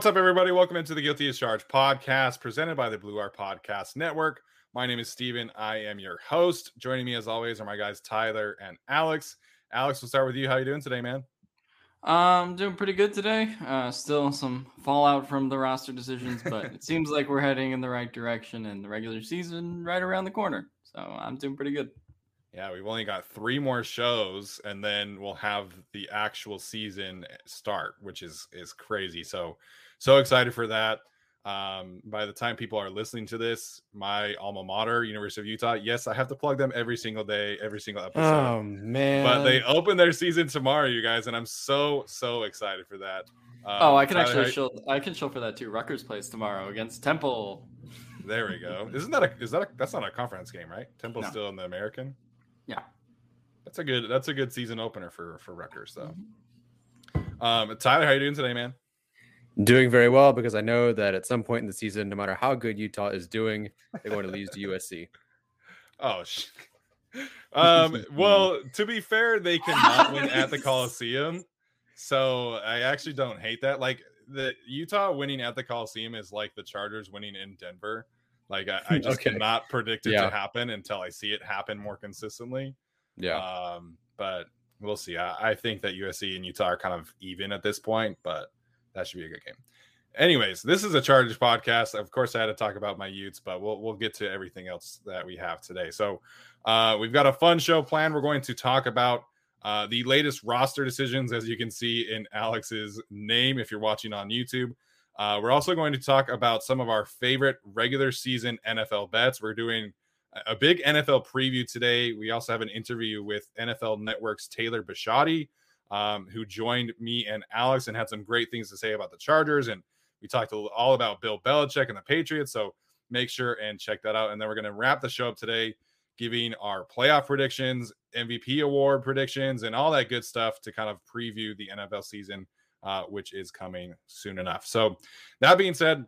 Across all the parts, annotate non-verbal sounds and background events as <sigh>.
What's up, everybody? Welcome into the Guilty as Charged podcast presented by the Blue Wire Podcast Network. My name is Steven. I am your host. Joining me, as always, are my guys Tyler and Alex. Alex, we'll start with you. How are you doing today, man? Um, doing pretty good today. Uh, still some fallout from the roster decisions, but <laughs> it seems like we're heading in the right direction and the regular season right around the corner. So I'm doing pretty good. Yeah, we've only got three more shows, and then we'll have the actual season start, which is is crazy. So, so excited for that. Um, by the time people are listening to this, my alma mater, University of Utah, yes, I have to plug them every single day, every single episode. Oh man! But they open their season tomorrow, you guys, and I'm so so excited for that. Um, oh, I can Tyler, actually show. I can show for that too. Rutgers plays tomorrow against Temple. There we go. Isn't that a? Is that a? That's not a conference game, right? Temple's no. still in the American. Yeah, that's a good that's a good season opener for for Rutgers though. Mm-hmm. Um, Tyler, how you doing today, man? Doing very well because I know that at some point in the season, no matter how good Utah is doing, they're going to lose to USC. <laughs> Oh, sh- um. <laughs> Well, to be fair, they cannot win at the <laughs> Coliseum, so I actually don't hate that. Like the Utah winning at the Coliseum is like the Chargers winning in Denver. Like I, I just okay. cannot predict it yeah. to happen until I see it happen more consistently. Yeah. Um, but we'll see. I, I, think that USC and Utah are kind of even at this point, but that should be a good game. Anyways, this is a Chargers podcast. Of course, I had to talk about my Utes, but we'll we'll get to everything else that we have today. So uh, we've got a fun show planned. We're going to talk about uh, the latest roster decisions, as you can see in Alex's name if you're watching on YouTube. Uh, we're also going to talk about some of our favorite regular season NFL bets. We're doing a big NFL preview today. We also have an interview with NFL Network's Taylor Bisciotti, um, who joined me and Alex and had some great things to say about the Chargers. And we talked all about Bill Belichick and the Patriots. So make sure and check that out. And then we're going to wrap the show up today, giving our playoff predictions, MVP award predictions, and all that good stuff to kind of preview the NFL season uh, which is coming soon enough. So, that being said,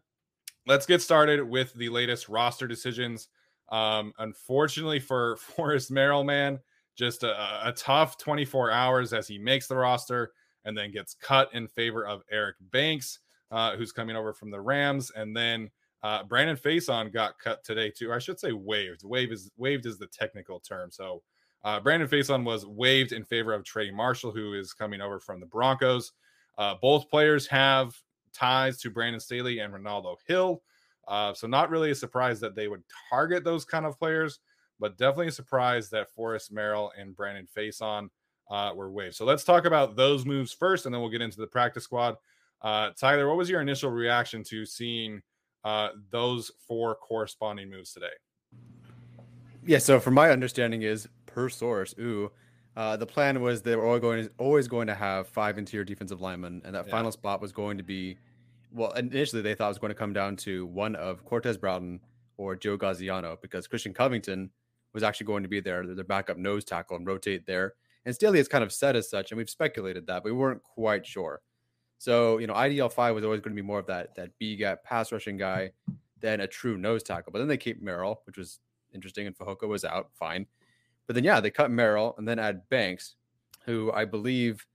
let's get started with the latest roster decisions. Um, unfortunately for <laughs> Forrest Merrill, man, just a, a, tough 24 hours as he makes the roster and then gets cut in favor of Eric Banks, uh, who's coming over from the Rams, and then uh, Brandon Facyson got cut today too. I should say waived. Wave is waived is the technical term. So uh, Brandon Facyson was waived in favor of Trey Marshall, who is coming over from the Broncos. Uh, both players have ties to Brandon Staley and Renaldo Hill. Uh, so not really a surprise that they would target those kind of players, but definitely a surprise that Forrest Merrill and Brandon Facyson uh, were waived. So let's talk about those moves first, and then we'll get into the practice squad. Uh, Tyler, what was your initial reaction to seeing uh, those four corresponding moves today? Yeah, so from my understanding is per source, ooh, uh, the plan was they were always going, to, always going to have five interior defensive linemen, and that yeah. final spot was going to be, well, initially they thought it was going to come down to one of Cortez Broughton or Joe Gaziano because Christian Covington was actually going to be there, their backup nose tackle, and rotate there. And Staley has kind of said as such, and we've speculated that, but we weren't quite sure. So, you know, IDL five was always going to be more of that that B gap pass rushing guy than a true nose tackle. But then they keep Merrill, which was interesting, and Fehoko was out, fine. But then yeah, they cut Merrill and then add Banks, who I believe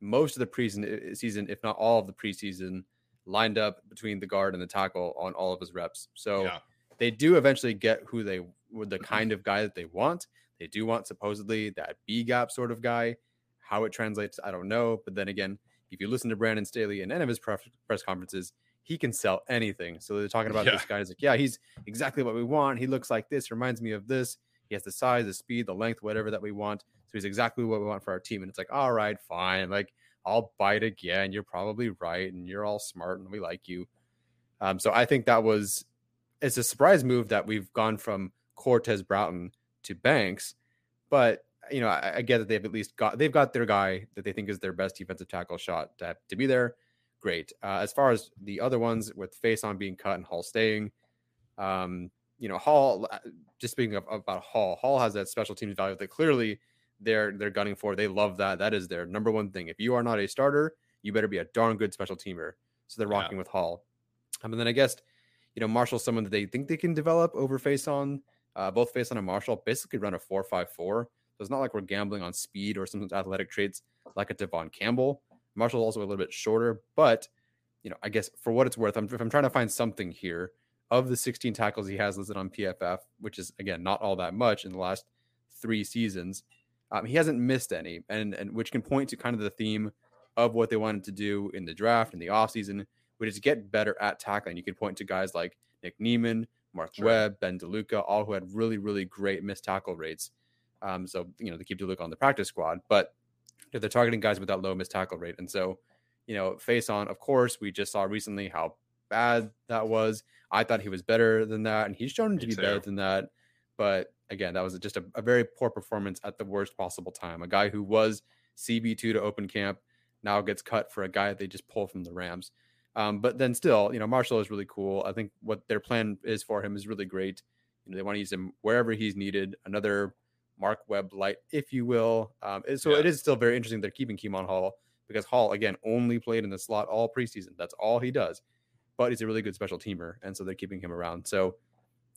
most of the preseason eh, eh, season, if not all of the preseason, lined up between the guard and the tackle on all of his reps. So yeah. they do eventually get who they the kind of guy that they want. They do want supposedly that B gap sort of guy. How it translates, I don't know. But then again, if you listen to Brandon Staley in any of his press, press conferences, he can sell anything. So they're talking about yeah. this guy. He's like, yeah, he's exactly what we want. He looks like this, reminds me of this. He has the size, the speed, the length, whatever that we want. So he's exactly what we want for our team. And it's like, all right, fine. Like, I'll bite again. You're probably right, and you're all smart, and we like you. Um, so I think that was it's a surprise move that we've gone from Cortez Broughton to Banks, but you know I, I, get that they've at least got they've got their guy that they think is their best defensive tackle shot to, to be there. Great. Uh, as far as the other ones with Facyson being cut and Hall staying, um, you know Hall. Uh, just speaking of, about Hall, Hall has that special teams value that clearly they're they're gunning for. They love that. That is their number one thing. If you are not a starter, you better be a darn good special teamer. So they're rocking yeah. with Hall. Um, and then I guess you know Marshall's someone that they think they can develop over Facyson. Uh, both Facyson and Marshall basically run a four-five-four. So it's not like we're gambling on speed or some athletic traits like a Tevaughn Campbell. Marshall's also a little bit shorter, but you know, I guess for what it's worth, I'm, if I'm trying to find something here of the 16 tackles he has listed on PFF, which is again not all that much in the last three seasons, um, he hasn't missed any, and and which can point to kind of the theme of what they wanted to do in the draft in the offseason, which is get better at tackling. You can point to guys like Nick Niemann, Mark sure. Webb, Ben DeLuca, all who had really, really great missed tackle rates. Um, so you know they keep DeLuca on the practice squad, but they're targeting guys with that low missed tackle rate, and so you know Facyson, Of course, we just saw recently how bad that was. I thought he was better than that, and he's shown to be too. better than that. But again, that was just a, a, very poor performance at the worst possible time. A guy who was CB2 to open camp now gets cut for a guy they just pull from the Rams. Um, but then still, you know, Marshall is really cool. I think what their plan is for him is really great. You know, they want to use him wherever he's needed. Another Mark Webb light, if you will. Um, so yeah. it is still very interesting they're keeping Kemon Hall because Hall again only played in the slot all preseason. That's all he does. But he's a really good special teamer, and so they're keeping him around. So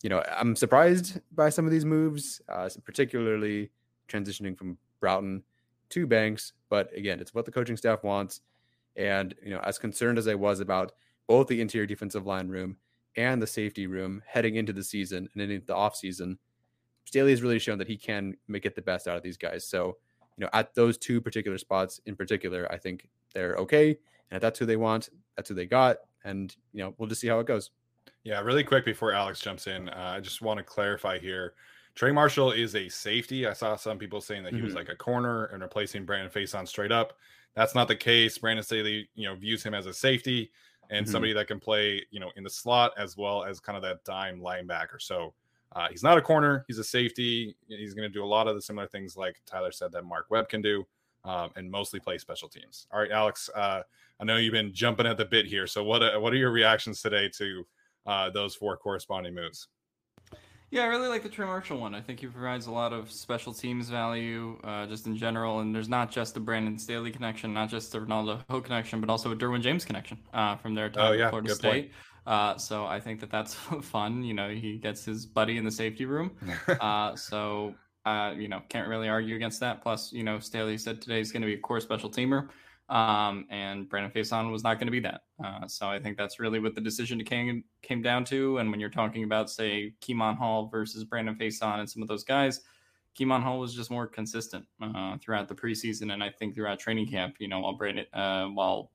you know, I'm surprised by some of these moves, uh, particularly transitioning from Broughton to Banks. But again, it's what the coaching staff wants. And, you know, as concerned as I was about both the interior defensive line room and the safety room heading into the season and into the offseason, Staley has really shown that he can make it the best out of these guys. So, you know, at those two particular spots in particular, I think they're okay. And if that's who they want, that's who they got. And, you know, we'll just see how it goes. Yeah, really quick before Alex jumps in, uh, I just want to clarify here. Trey Marshall is a safety. I saw some people saying that he mm-hmm. was like a corner and replacing Brandon Facyson straight up. That's not the case. Brandon Staley, you know, views him as a safety and mm-hmm. somebody that can play, you know, in the slot as well as kind of that dime linebacker. So uh, he's not a corner. He's a safety. He's going to do a lot of the similar things like Tyler said that Mark Webb can do, um, and mostly play special teams. All right, Alex. Uh, I know you've been jumping at the bit here. So what uh, what are your reactions today to uh, those four corresponding moves. Yeah, I really like the Trey Marshall one. I think he provides a lot of special teams value uh, just in general. And there's not just the Brandon Staley connection, not just the Renaldo Ho connection, but also a Derwin James connection uh, from their time oh, yeah, Florida State. Uh, so I think that that's <laughs> fun. You know, he gets his buddy in the safety room. <laughs> Uh, so, uh, you know, can't really argue against that. Plus, you know, Staley said today he's going to be a core special teamer. Um, and Brandon Facyson was not going to be that. Uh, so I think that's really what the decision came came down to. And when you're talking about, say, Kemon Hall versus Brandon Facyson and some of those guys, Kemon Hall was just more consistent uh, throughout the preseason, and I think throughout training camp. You know, while Brandon, uh, while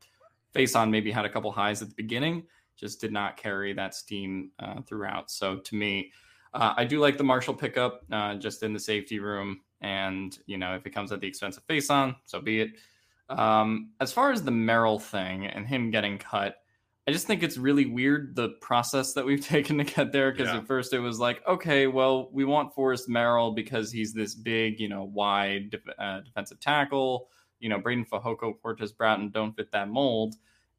Facyson maybe had a couple highs at the beginning, just did not carry that steam uh, throughout. So to me, uh, I do like the Marshall pickup uh, just in the safety room. And, you know, if it comes at the expense of Facyson, so be it. Um, as far as the Merrill thing and him getting cut, I just think it's really weird the process that we've <laughs> taken to get there. Because yeah. at first it was like, okay, well, we want Forrest Merrill because he's this big, you know, wide def- uh, defensive tackle. You know, Breiden Fehoko, Cortez Broughton don't fit that mold.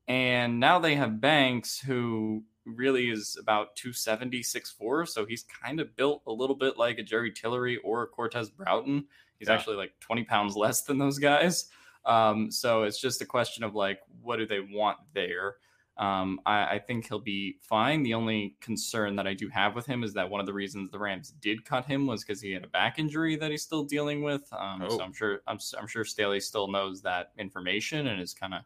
And now they have Banks, who really is about 270, 6'4. So he's kind of built a little bit like a Jerry Tillery or a Cortez Broughton. He's yeah. actually like 20 pounds less than those guys. Um, so it's just a question of like, what do they want there? Um, I, I, think he'll be fine. The only concern that I do have with him is that one of the reasons the Rams did cut him was because he had a back injury that he's still dealing with. Um, oh. So I'm sure I'm, I'm, sure Staley still knows that information and is kind of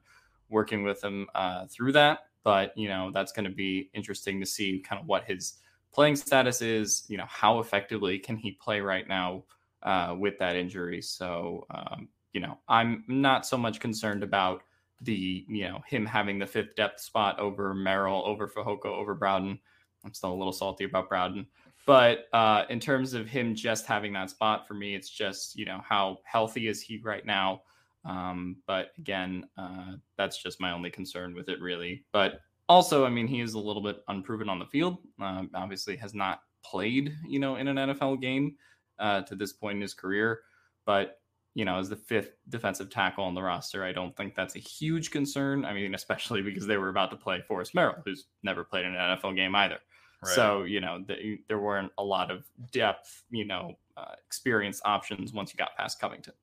working with him uh, through that. But you know that's going to be interesting to see kind of what his playing status is. You know how effectively can he play right now uh, with that injury. So um, you know I'm not so much concerned about the you know him having the fifth depth spot over Merrill, over Fehoko, over Broughton. I'm still a little salty about Broughton, but uh, in terms of him just having that spot for me, it's just you know how healthy is he right now. Um, but again, uh, that's just my only concern with it, really. But also, I mean, he is a little bit unproven on the field. Um, obviously, has not played, you know, in an NFL game uh, to this point in his career. But you know, as the fifth defensive tackle on the roster. I don't think that's a huge concern. I mean, <laughs> especially because they were about to play Forrest Merrill, who's never played in an NFL game either. Right. So, you know, the, there weren't a lot of depth, you know, uh, experience options once you got past Covington.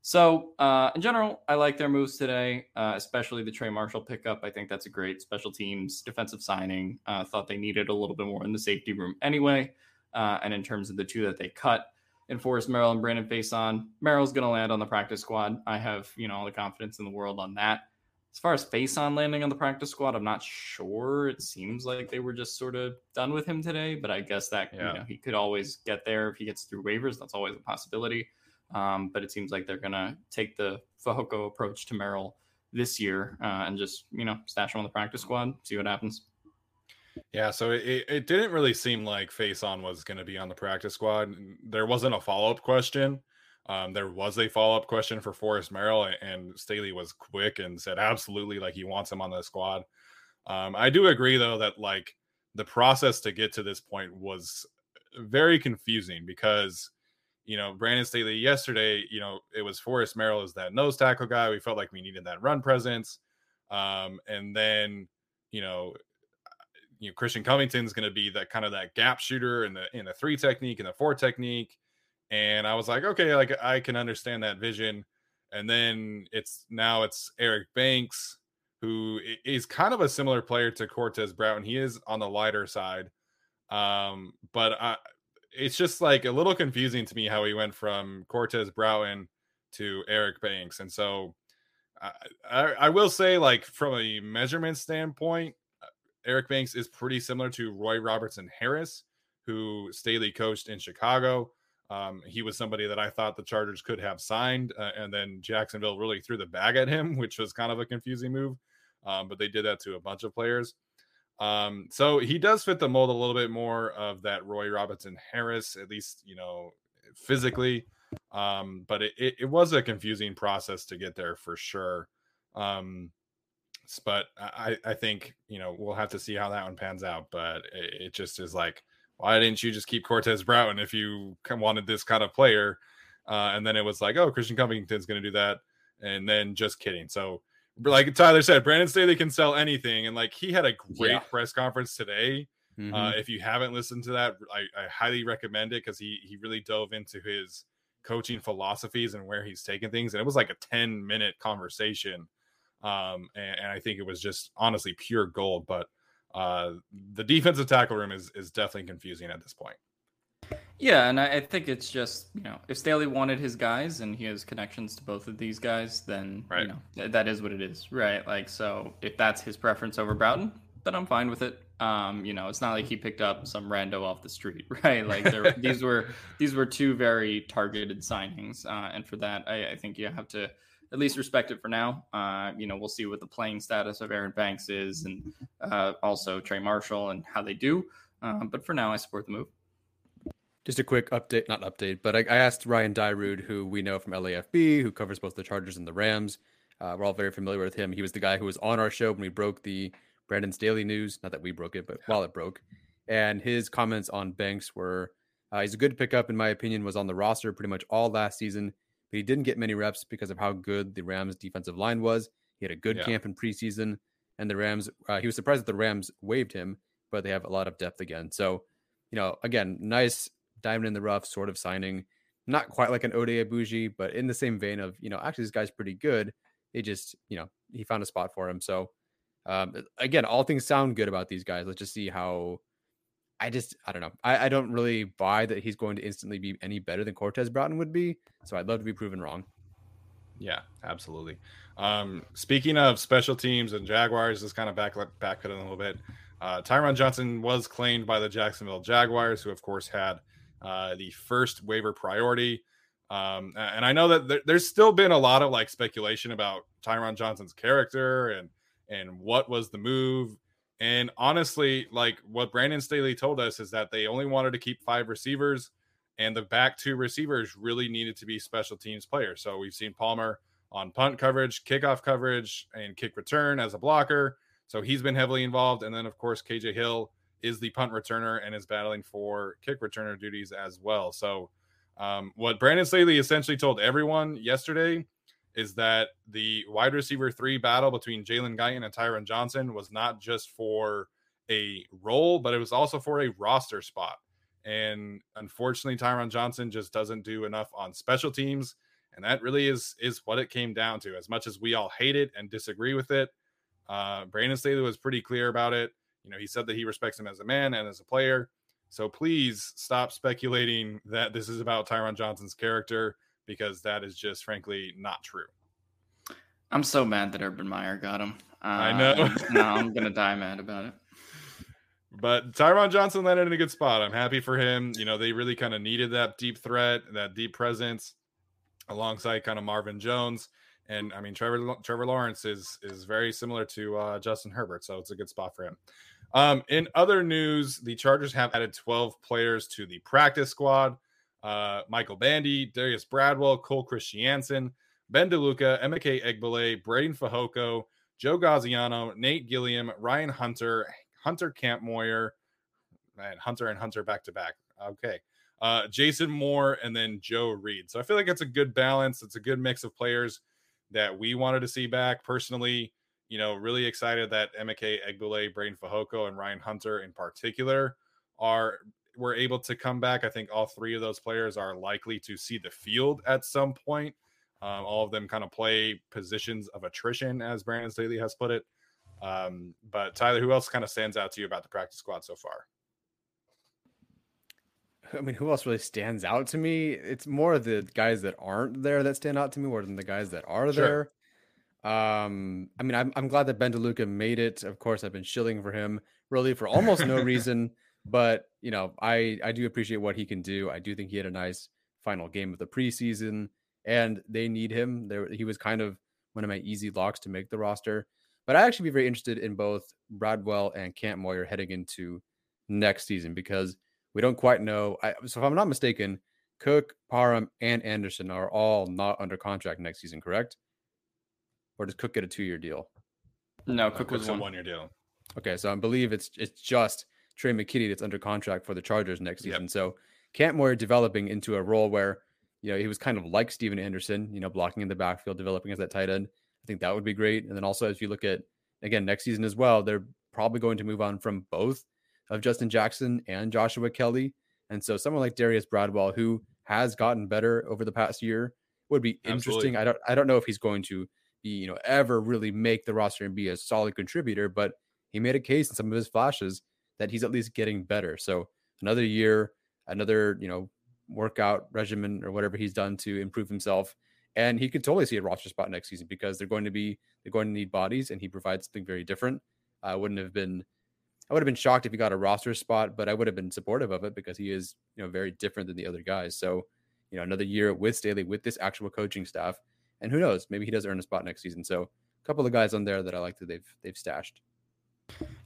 So, uh, in general, I like their moves today, uh, especially the Trey Marshall pickup. I think that's a great special teams defensive signing. Uh, thought they needed a little bit more in the safety room anyway. Uh, and in terms of the two that they cut, and Forrest Merrill and Brandon Facyson. Merrill's going to land on the practice squad. I have, you know, all the confidence in the world on that. As far as Facyson landing on the practice squad, I'm not sure. It seems like they were just sort of done with him today, but I guess that yeah. you know he could always get there if he gets through waivers. That's always a possibility. Um, but it seems like they're going to take the Fehoko approach to Merrill this year uh, and just you know stash him on the practice squad, see what happens. Yeah, so it, it didn't really seem like Facyson was going to be on the practice squad. There wasn't a follow up question. Um, there was a follow up question for Forrest Merrill, and Staley was quick and said absolutely, like he wants him on the squad. Um, I do agree though that like the process to get to this point was very confusing because you know Brandon Staley yesterday, you know it was Forrest Merrill as that nose tackle guy. We felt like we needed that run presence, um, and then you know you know Christian Covington's going to be that kind of that gap shooter in the in the three technique and the four technique, and I was like, okay, like I can understand that vision. And then it's now it's Eric Banks, who is kind of a similar player to Cortez Broughton. He is on the lighter side, um, but I, it's just like a little confusing to me how he went from Cortez Broughton to Eric Banks, and so. I, I, I will say, like from a measurement standpoint, Eric Banks is pretty similar to Roy Robertson Harris, who Staley coached in Chicago. Um, he was somebody that I thought the Chargers could have signed, uh, and then Jacksonville really threw the bag at him, <laughs> which was kind of a confusing move. Um, but they did that to a bunch of players. Um, so he does fit the mold a little bit more of that Roy Robertson Harris, at least you know physically. Um, but it, it, it was a confusing process to get there for sure. Um, but I, I think you know we'll have to see how that one pans out. But it, it just is like, why didn't you just keep Cortez Broughton if you wanted this kind of player? Uh, and then it was like, oh, Christian Covington's going to do that, and then just kidding. So, like Tyler said, Brandon Staley can sell anything, and like he had a great yeah. press conference today. Uh, mm-hmm. Uh, if you haven't listened to that, I, I highly recommend it because he he really dove into his coaching philosophies and where he's taking things, and it was like a ten minute conversation um, and, and, I think it was just honestly pure gold. But uh, the defensive tackle room is is definitely confusing at this point. Yeah, and I, I think it's just you know if Staley wanted his guys and he has connections to both of these guys, then right. you know that is what it is, right? Like so, if that's his preference over Broughton, then I'm fine with it. Um, you know, it's not like he picked up some rando off the street, <laughs> right? Like there, these were these were two very targeted signings, uh, and for that, I, I think you have to at least respect it for now. Uh, you know, we'll see what the playing status of Aaron Banks is, and uh, also Trey Marshall and how they do. Uh, but for now, I support the move. Just a quick update, not update, but I, I asked Ryan Dyrud, who we know from LAFB, who covers both the Chargers and the Rams. Uh, we're all very familiar with him. He was the guy who was on our show when we broke the Brandon Staley News. Not that we broke it, but while it broke. And his comments on Banks were uh, he's a good pickup, in my opinion, was on the roster pretty much all last season but he didn't get many reps because of how good the Rams' defensive line was. He had a good yeah. camp in preseason, and the Rams, uh, he was surprised that the Rams waived him, but they have a lot of depth again. So, you know, again, nice diamond in the rough sort of signing. Not quite like an Oday Aboushi, but in the same vein of, you know, actually, this guy's pretty good. They just, you know, he found a spot for him. So, Um, again, all things sound good about these guys. Let's just see how. I just I don't know. I, I don't really buy that he's going to instantly be any better than Cortez Broughton would be. So I'd love to be proven wrong. Yeah, absolutely. Um, speaking of special teams and Jaguars, just kind of back back it a little bit. Uh, Tyron Johnson was claimed by the Jacksonville Jaguars, who of course had uh, the first waiver priority. Um, and I know that there, there's still been a lot of like speculation about Tyron Johnson's character and and what was the move. And honestly, like what Brandon Staley told us is that they only wanted to keep five receivers, and the back two receivers really needed to be special teams players. So we've seen Palmer on punt coverage, kickoff coverage, and kick return as a blocker. So he's been heavily involved. And then, of course, KJ Hill is the punt returner and is battling for kick returner duties as well. So, um, what Brandon Staley essentially told everyone yesterday is that the wide receiver three battle between Jalen Guyton and Tyron Johnson was not just for a role, but it was also for a roster spot. And unfortunately, Tyron Johnson just doesn't do enough on special teams. And that really is is what it came down to. As much as we all hate it and disagree with it, uh, Brandon Staley was pretty clear about it. You know, he said that he respects him as a man and as a player. So please stop speculating that this is about Tyron Johnson's character because that is just frankly not true. I'm so mad that Urban Meyer got him. Uh, I know. no, I'm gonna die mad about it. <laughs> But Tyron Johnson landed in a good spot. I'm happy for him. You know, they really kind of needed that deep threat, that deep presence, alongside kind of Marvin Jones. And I mean, Trevor Trevor Lawrence is is very similar to uh, Justin Herbert, so it's a good spot for him. Um, in other news, the Chargers have added 12 players to the practice squad uh, Michael Bandy, Darius Bradwell, Cole Christiansen, Ben DeLuca, Emeka Egbule, Breiden Fehoko, Joe Gaziano, Nate Gilliam, Ryan Hunter, Hunter Kampmoyer, man, Hunter and Hunter back to back. Okay. Uh, Jason Moore and then Joe Reed. So I feel like it's a good balance. It's a good mix of players that we wanted to see back. Personally, you know, really excited that Emeka Egbule, Breiden Fehoko, and Ryan Hunter in particular are were able to come back. I think all three of those players are likely to see the field at some point. Um, all of them kind of play positions of attrition, as Brandon Staley has put it. Um, but Tyler, who else kind of stands out to you about the practice squad so far? I mean, who else really stands out to me? It's more the guys that aren't there that stand out to me more than the guys that are sure. there. Um, I mean, I'm, I'm glad that Ben DeLuca made it. Of course, I've been shilling for him really for almost no <laughs> reason. But you know, I I do appreciate what he can do. I do think he had a nice final game of the preseason, and they need him. There, he was kind of one of my easy locks to make the roster. But I actually be very interested in both Bradwell and Kampmoyer heading into next season because we don't quite know. I, so if I'm not mistaken, Cook, Parham, and Anderson are all not under contract next season, correct? Or does Cook get a two-year deal? No, Cook was one. a one-year deal. Okay, so I believe it's it's just Tre' McKitty that's under contract for the Chargers next season. Yep. So Kampmoyer developing into a role where, you know, he was kind of like Stephen Anderson, you know, blocking in the backfield, developing as that tight end. I think that would be great. And then also, as you look at, again, next season as well, they're probably going to move on from both of Justin Jackson and Joshua Kelly. And so someone like Darius Bradwell, who has gotten better over the past year, would be interesting. Absolutely. I don't I don't know if he's going to be, you know, ever really make the roster and be a solid contributor, but he made a case in some of his flashes that he's at least getting better. So another year, another, you know, workout regimen or whatever he's done to improve himself. And he could totally see a roster spot next season because they're going to be they're going to need bodies and he provides something very different. I wouldn't have been I would have been shocked if he got a roster spot, but I would have been supportive of it because he is, you know, very different than the other guys. So, you know, another year with Staley with this actual coaching staff. And who knows, maybe he does earn a spot next season. So a couple of guys on there that I like that they've they've stashed.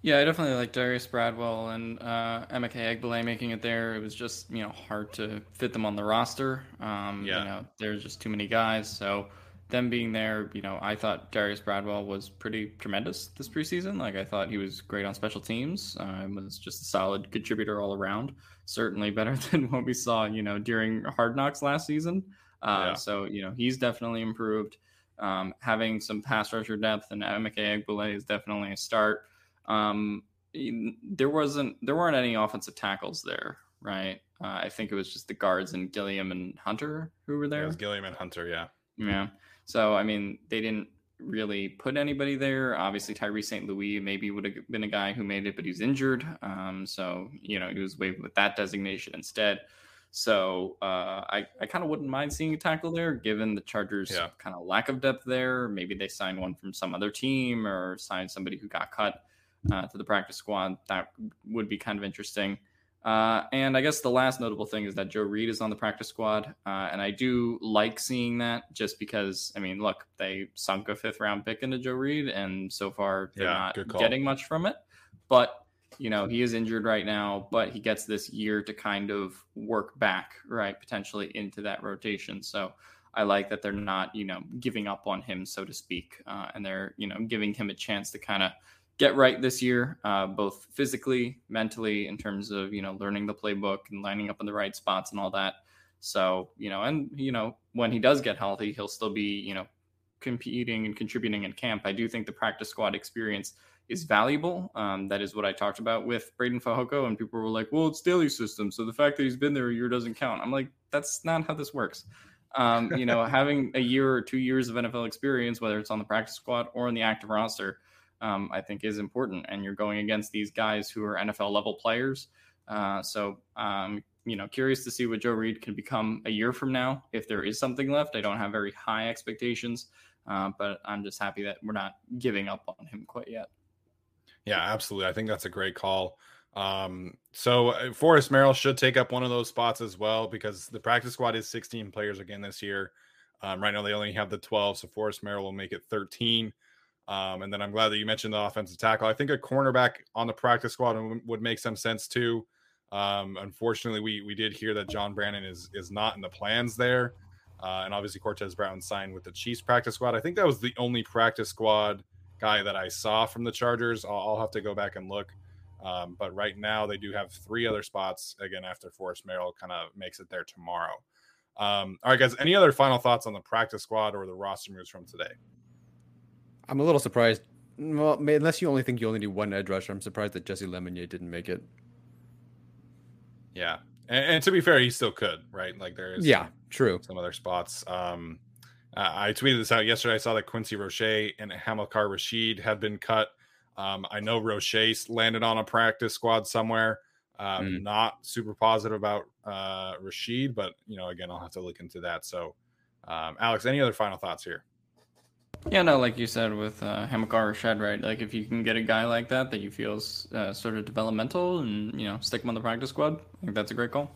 Yeah, I definitely like Darius Bradwell and uh, Emeka Egbule making it there. It was just you know hard to fit them on the roster. Um, yeah. You know, there's just too many guys. So them being there, you know, I thought Darius Bradwell was pretty tremendous this preseason. Like I thought he was great on special teams. Uh, was just a solid contributor all around. Certainly better <laughs> than what we saw, you know, during Hard Knocks last season. Uh, yeah. So you know, he's definitely improved. Um, having some pass rusher depth and Emeka Egbule is definitely a start. Um, there wasn't there weren't any offensive tackles there, right? Uh, I think it was just the guards and Gilliam and Hunter who were there. Yeah, it was Gilliam and Hunter, yeah. Yeah. So I mean, they didn't really put anybody there. Obviously, Tyree St. Louis maybe would have been a guy who made it, but he's injured. Um, so, you know, he was waived with that designation instead. So uh, I, I kind of wouldn't mind seeing a tackle there, given the Chargers' yeah. kind of lack of depth there. Maybe they sign one from some other team or sign somebody who got cut uh, to the practice squad. That would be kind of interesting. Uh, and I guess the last notable thing is that Joe Reed is on the practice squad. Uh, and I do like seeing that just because, I mean, look, they sunk a fifth round pick into Joe Reed, and so far they're yeah, not getting much from it. But, you know, he is injured right now, but he gets this year to kind of work back, right, potentially into that rotation. So I like that they're not, you know, giving up on him, so to speak. Uh, and they're, you know, giving him a chance to kind of get right this year, uh, both physically, mentally, in terms of you know learning the playbook and lining up in the right spots and all that. So you know, and you know, when he does get healthy, he'll still be you know competing and contributing in camp. I do think the practice squad experience is valuable. Um, that is what I talked about with Breiden Fehoko, and people were like, "Well, it's Staley system, so the fact that he's been there a year doesn't count." I'm like, that's not how this works. Um, you know, <laughs> having a year or two years of NFL experience, whether it's on the practice squad or in the active roster, um, I think is important. And you're going against these guys who are NFL level players. Uh, so, um, you know, curious to see what Joe Reed can become a year from now. If there is something left, I don't have very high expectations, uh, but I'm just happy that we're not giving up on him quite yet. Yeah, absolutely. I think that's a great call. Um, so uh, Forrest Merrill should take up one of those spots as well because the practice squad is 16 players again this year. Um, right now they only have the 12, so Forrest Merrill will make it 13. Um, and then I'm glad that you mentioned the offensive tackle. I think a cornerback on the practice squad would make some sense too. Um, unfortunately, we we did hear that John Brannen is is not in the plans there, uh, and obviously Cortez Broughton signed with the Chiefs practice squad. I think that was the only practice squad guy that I saw from the Chargers. I'll, I'll have to go back and look. Um, but right now they do have three other spots again after Forrest Merrill kind of makes it there tomorrow. Um, all right, guys. Any other final thoughts on the practice squad or the roster moves from today? I'm a little surprised. Well, unless you only think you only need one edge rusher, I'm surprised that Jessie Lemonier didn't make it. Yeah, and, and, to be fair, he still could, right? Like there is yeah, some, true. Some other spots. Um, I tweeted this out yesterday. I saw that Quincy Roche and Hamilcar Rashed have been cut. Um, I know Roche landed on a practice squad somewhere. Um, mm. Not super positive about uh, Rashed, but you know, again, I'll have to look into that. So, um, Alex, any other final thoughts here? Yeah, no, like you said with uh, Hamilcar Rashed, right? Like if you can get a guy like that that you feel uh, sort of developmental and you know stick him on the practice squad, I think that's a great call.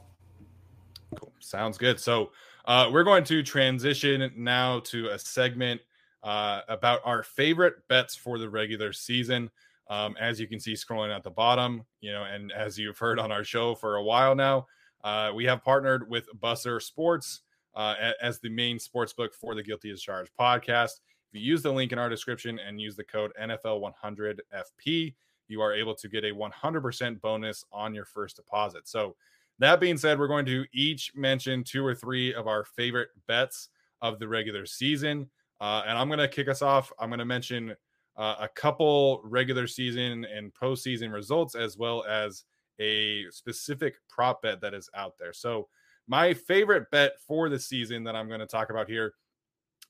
Cool. Sounds good. So uh, we're going to transition now to a segment uh, about our favorite bets for the regular season. Um, as you can see scrolling at the bottom, you know, and as you've heard on our show for a while now, uh, we have partnered with Busser Sports uh, as the main sports book for the Guilty as Charged podcast. If you use the link in our description and use the code NFL100FP, you are able to get a 100% bonus on your first deposit. So, that being said, we're going to each mention two or three of our favorite bets of the regular season. Uh, and I'm going to kick us off. I'm going to mention uh, a couple regular season and postseason results, as well as a specific prop bet that is out there. So, my favorite bet for the season that I'm going to talk about here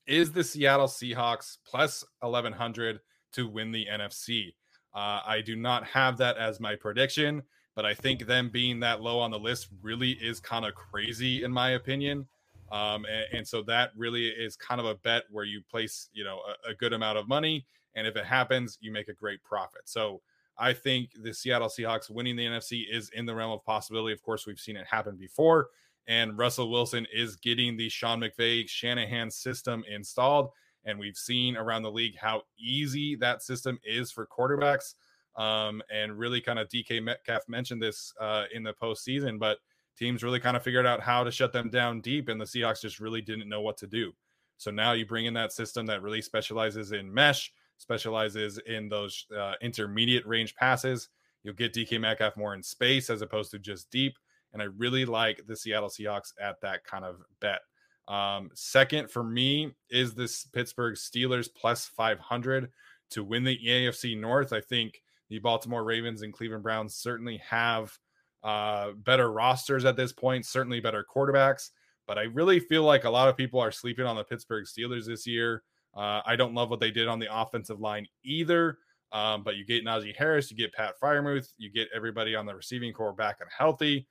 is the Seattle Seahawks plus 1100 to win the NFC. Uh, I do not have that as my prediction, but I think them being that low on the list really is kind of crazy in my opinion. Um, and, and, so that really is kind of a bet where you place, you know, a, a good amount of money, and if it happens, you make a great profit. So I think the Seattle Seahawks winning the NFC is in the realm of possibility. Of course, we've seen it happen before and Russell Wilson is getting the Sean McVay Shanahan system installed. And we've seen around the league how easy that system is for quarterbacks. Um, and really, kind of DK Metcalf mentioned this uh, in the postseason, but teams really kind of figured out how to shut them down deep, and the Seahawks just really didn't know what to do. So now you bring in that system that really specializes in mesh, specializes in those uh, intermediate range passes. You'll get DK Metcalf more in space as opposed to just deep. And I really like the Seattle Seahawks at that kind of bet. Um, second for me is this Pittsburgh Steelers plus 500 to win the AFC North. I think the Baltimore Ravens and Cleveland Browns certainly have uh, better rosters at this point, certainly better quarterbacks. But I really feel like a lot of people are sleeping on the Pittsburgh Steelers this year. Uh, I don't love what they did on the offensive line either. Um, but you get Najee Harris, you get Pat Freiermuth, you get everybody on the receiving corps back and healthy.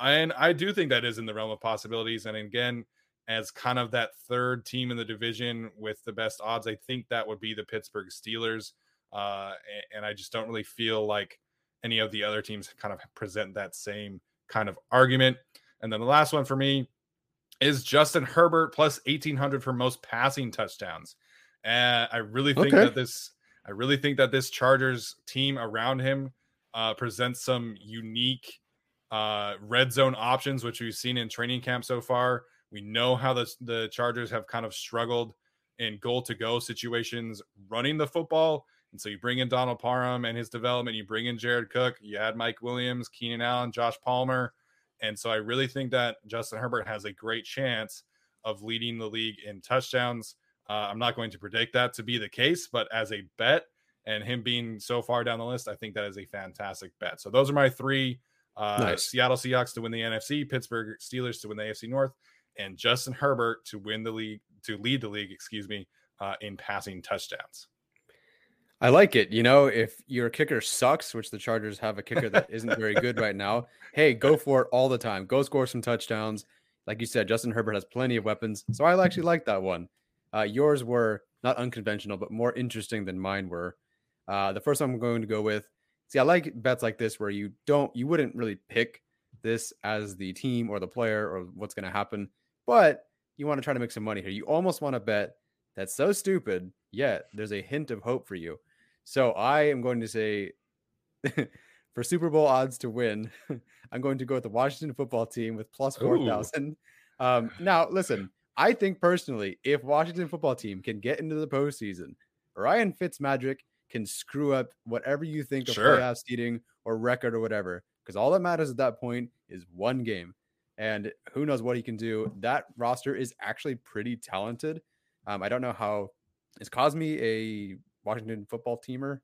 And I do think that is in the realm of possibilities. And again, as kind of that third team in the division with the best odds, I think that would be the Pittsburgh Steelers. Uh, and I just don't really feel like any of the other teams kind of present that same kind of argument. And then the last one for me is Justin Herbert plus 1800 for most passing touchdowns. And I really think okay. that this I really think that this Chargers team around him uh, presents some unique uh, red zone options, which we've seen in training camp so far. We know how the, the Chargers have kind of struggled in goal to go situations running the football. And so you bring in Donald Parham and his development, you bring in Jared Cook, you had Mike Williams, Keenan Allen, Josh Palmer. And so I really think that Justin Herbert has a great chance of leading the league in touchdowns. Uh, I'm not going to predict that to be the case, but as a bet and him being so far down the list, I think that is a fantastic bet. So those are my three uh, nice. Seattle Seahawks to win the NFC, Pittsburgh Steelers to win the AFC North, and Justin Herbert to win the league, to lead the league, excuse me, uh, in passing touchdowns. I like it. You know, if your kicker sucks, which the Chargers have a kicker that isn't very good right now, <laughs> hey, go for it all the time. Go score some touchdowns. Like you said, Justin Herbert has plenty of weapons. So I actually like that one. Uh, yours were not unconventional, but more interesting than mine were. Uh, the first one I'm going to go with. See, I like bets like this where you don't, you wouldn't really pick this as the team or the player or what's going to happen, but you want to try to make some money here. You almost want to bet that's so stupid, yet there's a hint of hope for you. So I am going to say <laughs> for Super Bowl odds to win, <laughs> I'm going to go with the Washington football team with plus 4,000. Um, now, listen, I think personally, if Washington football team can get into the postseason, Ryan Fitzmagic can screw up whatever you think of sure. playoff seeding or record or whatever, because all that matters at that point is one game. And who knows what he can do. That roster is actually pretty talented. Um, I don't know how is Cosmi a Washington football teamer?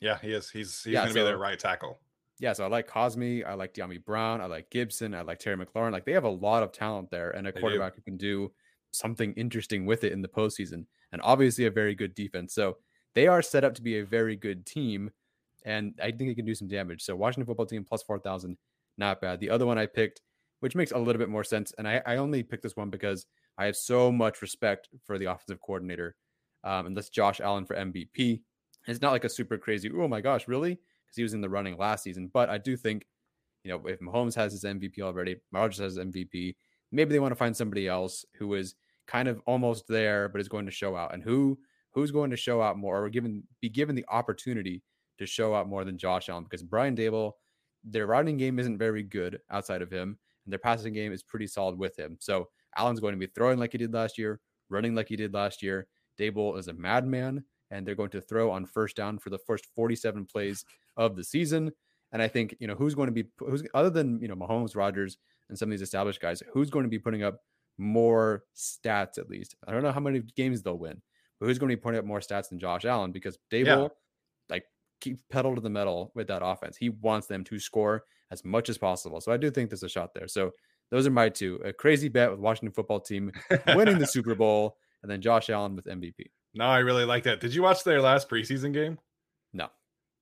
Yeah, he is. He's he's yeah, gonna so, be their right tackle. Yeah, so I like Cosmi, I like Dyami Brown, I like Gibson, I like Terry McLaurin. Like they have a lot of talent there and a they quarterback do. who can do something interesting with it in the postseason, and obviously a very good defense. So they are set up to be a very good team, and I think they can do some damage. So Washington football team plus four thousand, not bad. The other one I picked, which makes a little bit more sense, and I, I only picked this one because I have so much respect for the offensive coordinator, um, and that's Josh Allen for MVP. It's not like a super crazy, oh my gosh, really? Because he was in the running last season, but I do think, you know, if Mahomes has his MVP already, Rodgers has his MVP, maybe they want to find somebody else who is kind of almost there, but is going to show out. And who who's going to show out more or given be given the opportunity to show out more than Josh Allen? Because Brian Daboll, their running game isn't very good outside of him, and their passing game is pretty solid with him. So Allen's going to be throwing like he did last year, running like he did last year. Daboll is a madman, and they're going to throw on first down for the first 47 plays of the season. And I think you know who's going to be who's other than you know Mahomes, Rodgers, and some of these established guys, who's going to be putting up more stats at least. I don't know how many games they'll win, but who's going to be putting up more stats than Josh Allen? Because Daboll, yeah. like, keep pedal to the metal with that offense. He wants them to score as much as possible. So I do think there's a shot there. So those are my two. A crazy bet with Washington football team winning the <laughs> Super Bowl, and then Josh Allen with MVP. No, I really like that. Did you watch their last preseason game? No.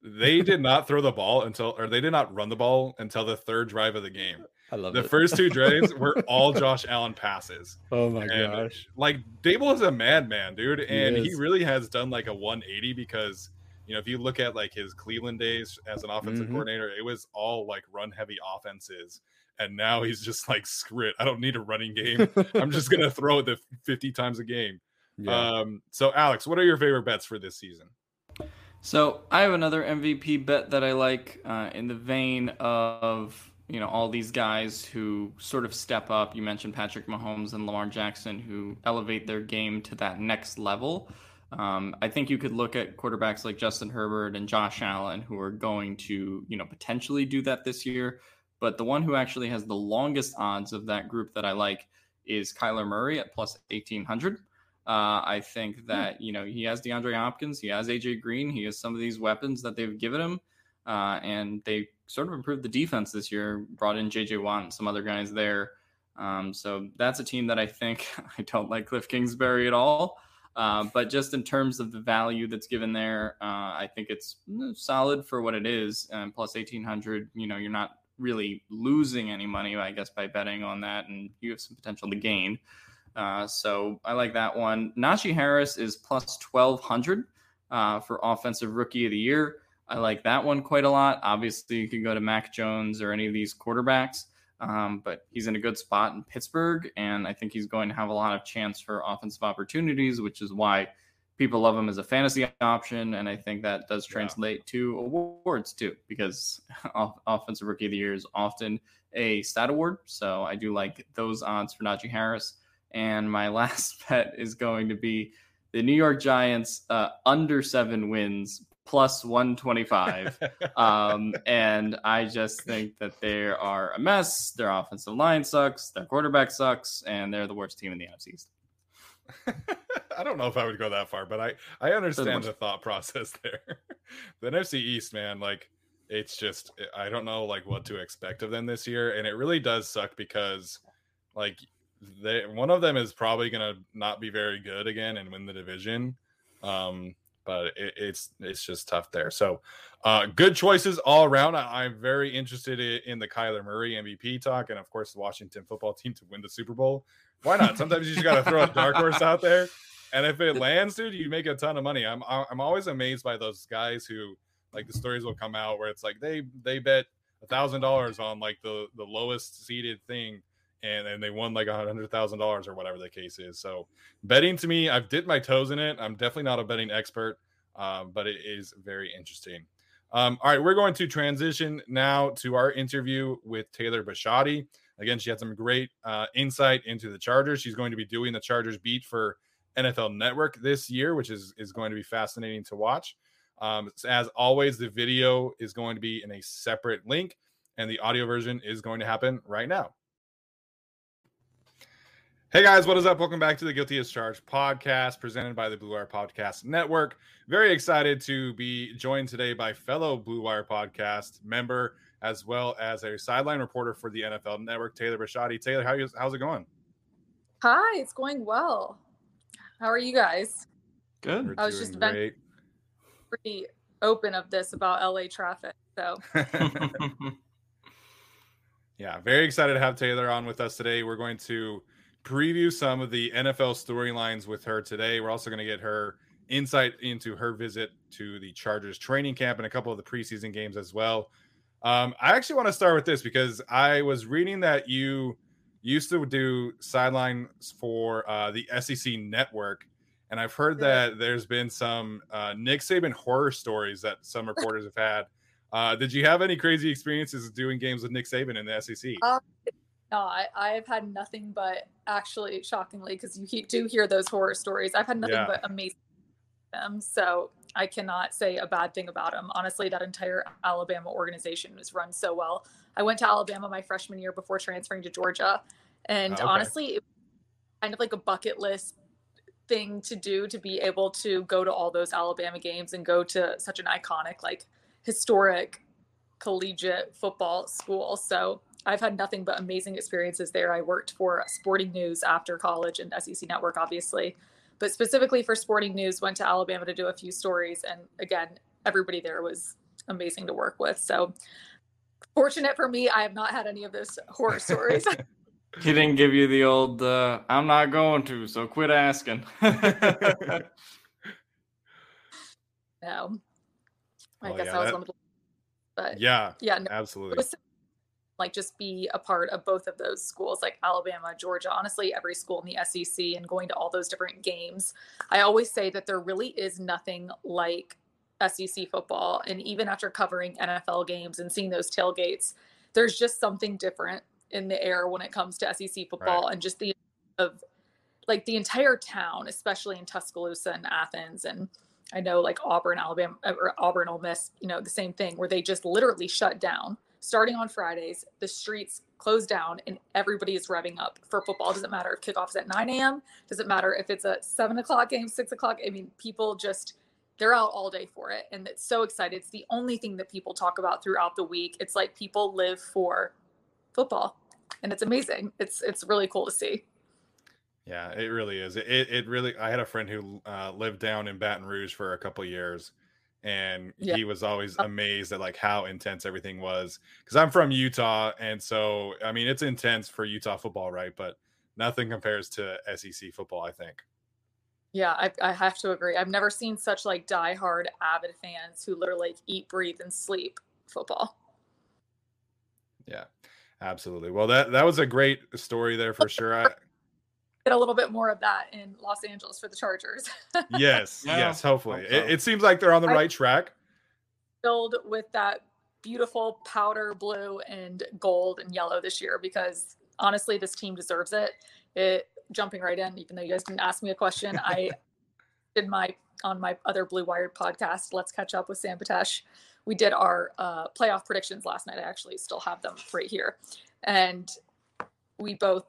They did <laughs> not throw the ball until, or they did not run the ball until the third drive of the game. I love the it. first two <laughs> drives were all Josh Allen passes. Oh my and, gosh! Like Daboll is a madman, dude, and he, he, really has done like a 180 because you know if you look at like his Cleveland days as an offensive mm-hmm. coordinator, it was all like run heavy offenses, and now he's just like screw it. I don't need a running game. <laughs> I'm just gonna throw it the 50 times a game. Yeah. Um, so Alex, what are your favorite bets for this season? So I have another MVP bet that I like uh, in the vein of you know all these guys who sort of step up. You mentioned Patrick Mahomes and Lamar Jackson who elevate their game to that next level. Um, I think you could look at quarterbacks like Justin Herbert and Josh Allen who are going to you know potentially do that this year. But the one who actually has the longest odds of that group that I like is Kyler Murray at plus eighteen hundred. Uh, I think hmm. that you know he has DeAndre Hopkins, he has AJ Green, he has some of these weapons that they've given him, uh, and they sort of improved the defense this year. Brought in JJ Watt and some other guys there. Um, so that's a team that I think <laughs> I don't like Cliff Kingsbury at all. Uh, but just in terms of the value that's given there, uh, I think it's solid for what it is. Plus 1800, you know, you're not really losing any money, I guess, by betting on that, and you have some potential to gain. Uh, so I like that one. Najee Harris is plus 1200 uh, for offensive rookie of the year. I like that one quite a lot. Obviously, you can go to Mac Jones or any of these quarterbacks. Um, but he's in a good spot in Pittsburgh, and I think he's going to have a lot of chance for offensive opportunities, which is why people love him as a fantasy option. And I think that does translate yeah. to awards too, because <laughs> offensive rookie of the year is often a stat award. So I do like those odds for Najee Harris. And my <laughs> last bet is going to be the New York Giants uh, under seven wins plus 125. um, and I just think that they are a mess. Their offensive line sucks, their quarterback sucks, and they're the worst team in the NFC East. <laughs> I don't know if I would go that far, but I I understand the thought process <laughs> there. the NFC East, man, like it's just I don't know like what to expect of them this year, and it really does suck because like they one of them is probably gonna not be very good again and win the division. Um, but it, it's it's just tough there. So, uh, good choices all around. I, am very interested in, the Kyler Murray MVP talk, and of course, the Washington football team to win the Super Bowl. Why not? Sometimes you just got to throw a dark horse out there, and if it <laughs> lands, dude, you make a ton of money. I'm I'm always amazed by those guys who like the stories will come out where it's like they they bet a thousand dollars on like the the lowest seeded thing and, and they won like a hundred thousand dollars or whatever the case is. So betting to me, I've dipped my toes in it. I'm definitely not a betting expert, um, but it is very interesting. Um, all right, we're going to transition now to our interview with Taylor Bisciotti. Again, she had some great uh, insight into the Chargers. She's going to be doing the Chargers beat for NFL Network this year, which is is going to be fascinating to watch. Um, as always, the video is going to be in a separate link, and the audio version is going to happen right now. Hey guys, what is up? Welcome back to the Guilty as Charged podcast presented by the Blue Wire Podcast Network. Very excited to be joined today by fellow Blue Wire Podcast member as well as a sideline reporter for the NFL Network, Taylor Bisciotti. Taylor, how you, how's it going? Hi, it's going well. How are you guys? Good. We're I was just great. pretty open of this about LA traffic. So <laughs> <laughs> yeah, very excited to have Taylor on with us today. We're going to preview some of the NFL storylines with her today. We're also going to get her insight into her visit to the Chargers training camp and a couple of the preseason games as well. Um, I actually want to start with this because I was reading that you used to do sidelines for uh, the SEC network. And I've heard that there's been some uh, Nick Saban horror stories that some <laughs> reporters have had. Uh, did you have any crazy experiences doing games with Nick Saban in the SEC? Um, no, I, I've had nothing but actually shockingly because you do hear those horror stories. I've had nothing yeah. but amazing them, so I cannot say a bad thing about them. Honestly, that entire Alabama organization was run so well. I went to Alabama my freshman year before transferring to Georgia, and oh, okay. honestly, it was kind of like a bucket list thing to do to be able to go to all those Alabama games and go to such an iconic, like historic collegiate football school. So I've had nothing but amazing experiences there. I worked for Sporting News after college and SEC Network, obviously, but specifically for Sporting News, went to Alabama to do a few stories. And again, everybody there was amazing to work with. So fortunate for me, I have not had any of those horror stories. <laughs> he didn't give you the old uh, "I'm not going to," so quit asking. <laughs> no, I oh, guess yeah, I was that... little. But yeah, yeah, no, absolutely like just be a part of both of those schools like Alabama, Georgia, honestly every school in the SEC and going to all those different games. I always say that there really is nothing like SEC football and even after covering NFL games and seeing those tailgates, there's just something different in the air when it comes to SEC football right. and just the of like the entire town, especially in Tuscaloosa and Athens and I know like Auburn, Alabama or Auburn Ole Miss, you know, the same thing where they just literally shut down starting on Fridays, the streets close down and everybody is revving up for football. Doesn't matter if kickoff's at 9 a.m. Doesn't matter if it's a seven o'clock game, six o'clock. I mean, people just they're out all day for it and it's so excited. It's the only thing that people talk about throughout the week. It's like people live for football and it's amazing. It's it's really cool to see. Yeah, it really is. It it really. I had a friend who uh, lived down in Baton Rouge for a couple years, and yeah. he was always uh amazed at like how intense everything was. Because I'm from Utah, and so I mean it's intense for Utah football, right? But nothing compares to SEC football. I think. Yeah, I, I have to agree. I've never seen such like diehard avid fans who literally like, eat, breathe, and sleep football. Yeah, absolutely. Well, that that was a great story there for sure. I, a little bit more of that in Los Angeles for the Chargers. <laughs> yes, yeah, yes, hopefully. So. It, it, seems like they're on the I, right track. Filled with that beautiful powder blue and gold and yellow this year because honestly, this team deserves it. It jumping right in, even though you guys didn't ask me a question, I <laughs> did my on my other Blue Wired podcast. Let's catch up with Sam Patesh. We did our uh, playoff predictions last night. I actually still have them right here, and we both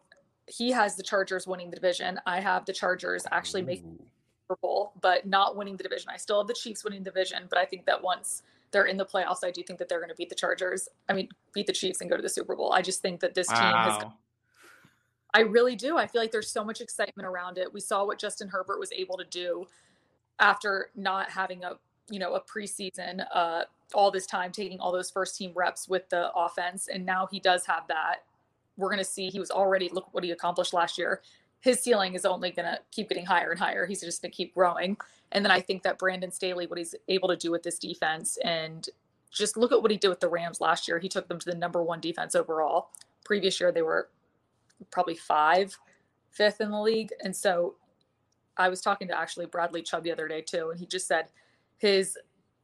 he has the Chargers winning the division. I have the Chargers actually Ooh. making Super Bowl, but not winning the division. I still have the Chiefs winning the division, but I think that once they're in the playoffs, I do think that they're going to beat the Chargers. I mean, beat the Chiefs and go to the Super Bowl. I just think that this wow. team has. I really do. I feel like there's so much excitement around it. We saw what Justin Herbert was able to do after not having a you know a preseason uh all this time taking all those first team reps with the offense and now he does have that we're going to see he was already look what he accomplished last year. His ceiling is only going to keep getting higher and higher. He's just going to keep growing. And then I think that Brandon Staley, what he's able to do with this defense, and just look at what he did with the Rams last year. He took them to the number one defense overall. Previous year, they were probably five, fifth in the league. And so I was talking to actually Bradley Chubb the other day too, and he just said his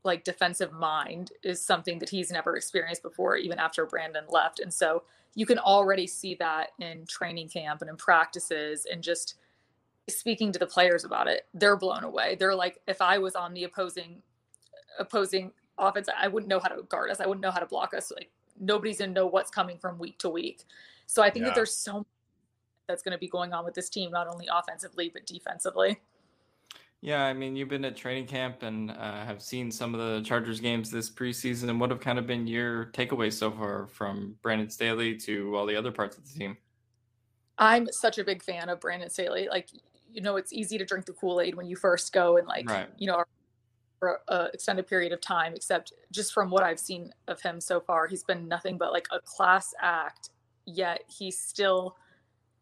like defensive mind is something that he's never experienced before, even after Brandon left. And so you can already see that in training camp and in practices and just speaking to the players about it. They're blown away. They're like if i was on the opposing opposing offense i wouldn't know how to guard us. I wouldn't know how to block us. Like nobody's gonna know what's coming from week to week. So i think yeah. that there's so much that's going to be going on with this team not only offensively but defensively yeah, I mean, you've been at training camp and uh, have seen some of the Chargers games this preseason. And what have kind of been your takeaways so far from Brandon Staley to all the other parts of the team? I'm such a big fan of Brandon Staley. Like, you know, it's easy to drink the Kool Aid when you first go and like, right. you know, for an extended period of time. Except just from what I've seen of him so far, he's been nothing but like a class act. Yet he's still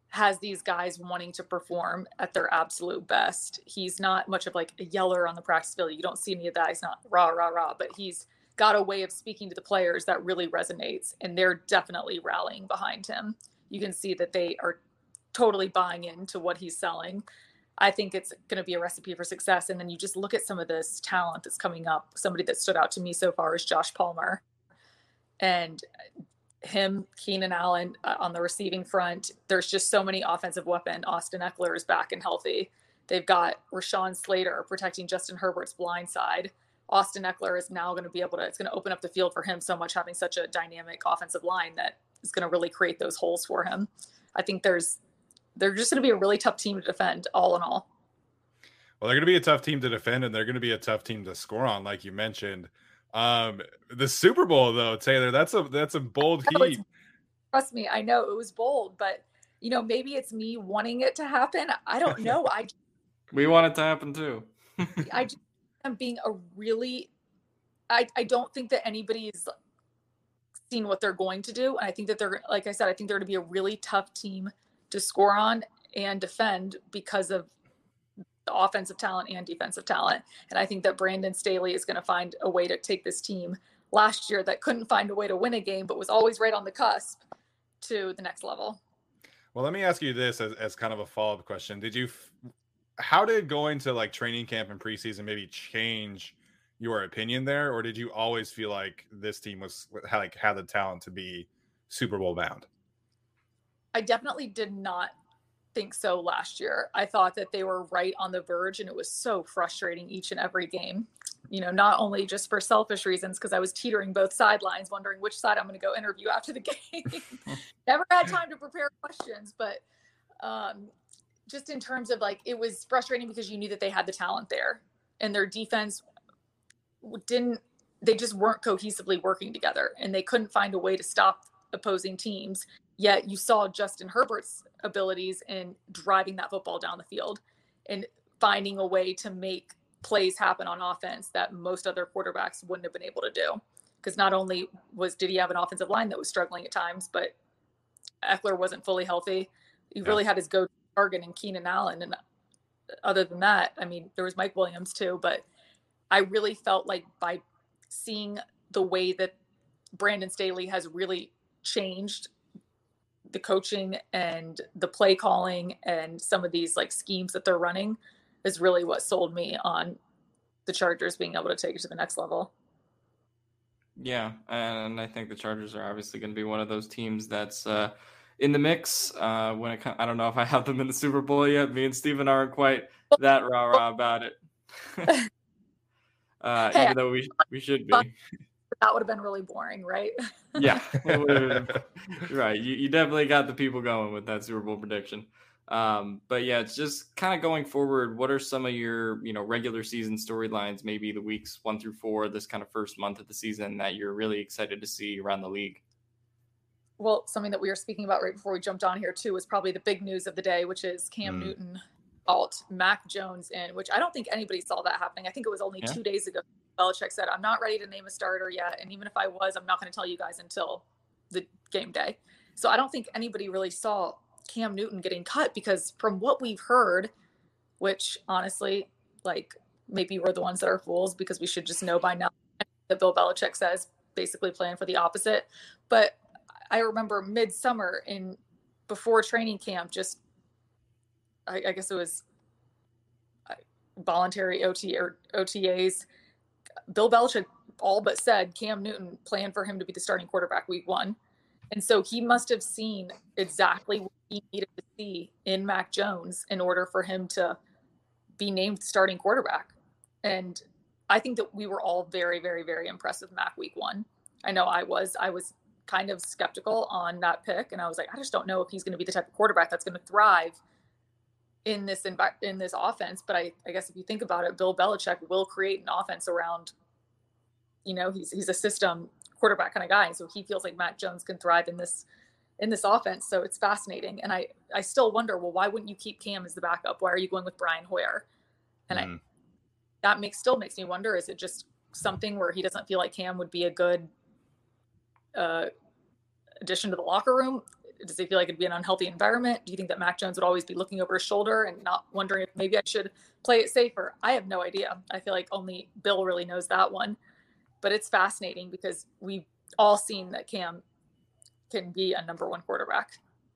has these guys wanting to perform at their absolute best. He's not much of like a yeller on the practice field. You don't see any of that. He's not rah, rah, rah, but he's got a way of speaking to the players that really resonates. And they're definitely rallying behind him. You can see that they are totally buying into what he's selling. I think it's going to be a recipe for success. And then you just look at some of this talent that's coming up. Somebody that stood out to me so far is Josh Palmer. And him, Keenan Allen uh, on the receiving front. There's just so many offensive weapon. Austin Ekeler is back and healthy. They've got Rashawn Slater protecting Justin Herbert's blind side. Austin Ekeler is now going to be able to, it's going to open up the field for him so much having such a dynamic offensive line that is going to really create those holes for him. I think there's, they're just going to be a really tough team to defend all in all. Well, they're going to be a tough team to defend and they're going to be a tough team to score on, like you mentioned. Um, the Super Bowl though, Taylor, that's a that's a bold no, heat. Trust me, I know it was bold, but you know maybe it's me wanting it to happen. I don't <laughs> know. I we want it to happen too. <laughs> I just am being a really. I I don't think that anybody's seen what they're going to do, and I think that they're like I said, I think they're going to be a really tough team to score on and defend because of offensive talent and defensive talent. And I think that Brandon Staley is going to find a way to take this team last year that couldn't find a way to win a game, but was always right on the cusp to the next level. Well, let me ask you this as, as kind of a follow up question. Did you, how did going to like training camp and preseason maybe change your opinion there? Or did you always feel like this team was like had the talent to be Super Bowl bound? I definitely did not think so last year. I thought that they were right on the verge, and it was so frustrating each and every game. You know, not only just for selfish reasons, because I was teetering both sidelines, wondering which side I'm going to go interview <laughs> after the game. <laughs> Never had time to prepare questions, but um, just in terms of like, it was frustrating because you knew that they had the talent there, and their defense didn't. They just weren't cohesively working together, and they couldn't find a way to stop opposing teams Yet you saw Justin Herbert's abilities in driving that football down the field and finding a way to make plays happen on offense that most other quarterbacks wouldn't have been able to do. Because not only was did he have an offensive line that was struggling at times, but Ekeler wasn't fully healthy. He yeah. really had his go target in Keenan Allen, and uh, other than that, I mean, there was Mike Williams too. But I really felt like by seeing the way that Brandon Staley has really changed the coaching and the play calling and some of these like schemes that they're running is really what sold me on the Chargers being able to take it to the next level. Yeah, and I think the Chargers are obviously going to be one of those teams that's uh, in the mix. Uh, when it, I don't know if I have them in the Super Bowl yet. Me and Steven aren't quite that rah rah about it. <laughs> <laughs> uh, hey, even though we we should be. That would have been really boring, right? yeah, <laughs> <laughs> right. You, you definitely got the people going with that Super Bowl prediction. Um, but yeah, it's just kind of going forward. What are some of your, you know, regular season storylines, maybe the weeks one through four, this kind of first month of the season that you're really excited to see around the league? Well, something that we were speaking about right before we jumped on here too was probably the big news of the day, which is Cam mm. Newton alt Mac Jones in, which I don't think anybody saw that happening. I think it was only yeah. two days ago. Belichick said, "I'm not ready to name a starter yet, and even if I was, I'm not going to tell you guys until the game day." So I don't think anybody really saw Cam Newton getting cut because from what we've heard, which honestly, like maybe we're the ones that are fools because we should just know by now that Bill Belichick says basically plan for the opposite. But I remember midsummer in before training camp, just I, I guess it was uh, voluntary OT or OTAs. Bill Belichick all but said Cam Newton planned for him to be the starting quarterback week one. And so he must have seen exactly what he needed to see in Mac Jones in order for him to be named starting quarterback. And I think that we were all very, very, very impressed with Mac week one. I know I was. I was kind of skeptical on that pick, and I was like, I just don't know if he's going to be the type of quarterback that's going to thrive in this envi- in this offense. But I, I guess if you think about it, Bill Belichick will create an offense around. You know, he's he's a system quarterback kind of guy. So he feels like Mac Jones can thrive in this in this offense. So it's fascinating. And I I still wonder, well, why wouldn't you keep Cam as the backup? Why are you going with Brian Hoyer? And mm. I that makes still makes me wonder, is it just something where he doesn't feel like Cam would be a good uh, addition to the locker room? Does he feel like it'd be an unhealthy environment? Do you think that Mac Jones would always be looking over his shoulder and not wondering if maybe I should play it safer? I have no idea. I feel like only Bill really knows that one but it's fascinating because we've all seen that Cam can be a number one quarterback.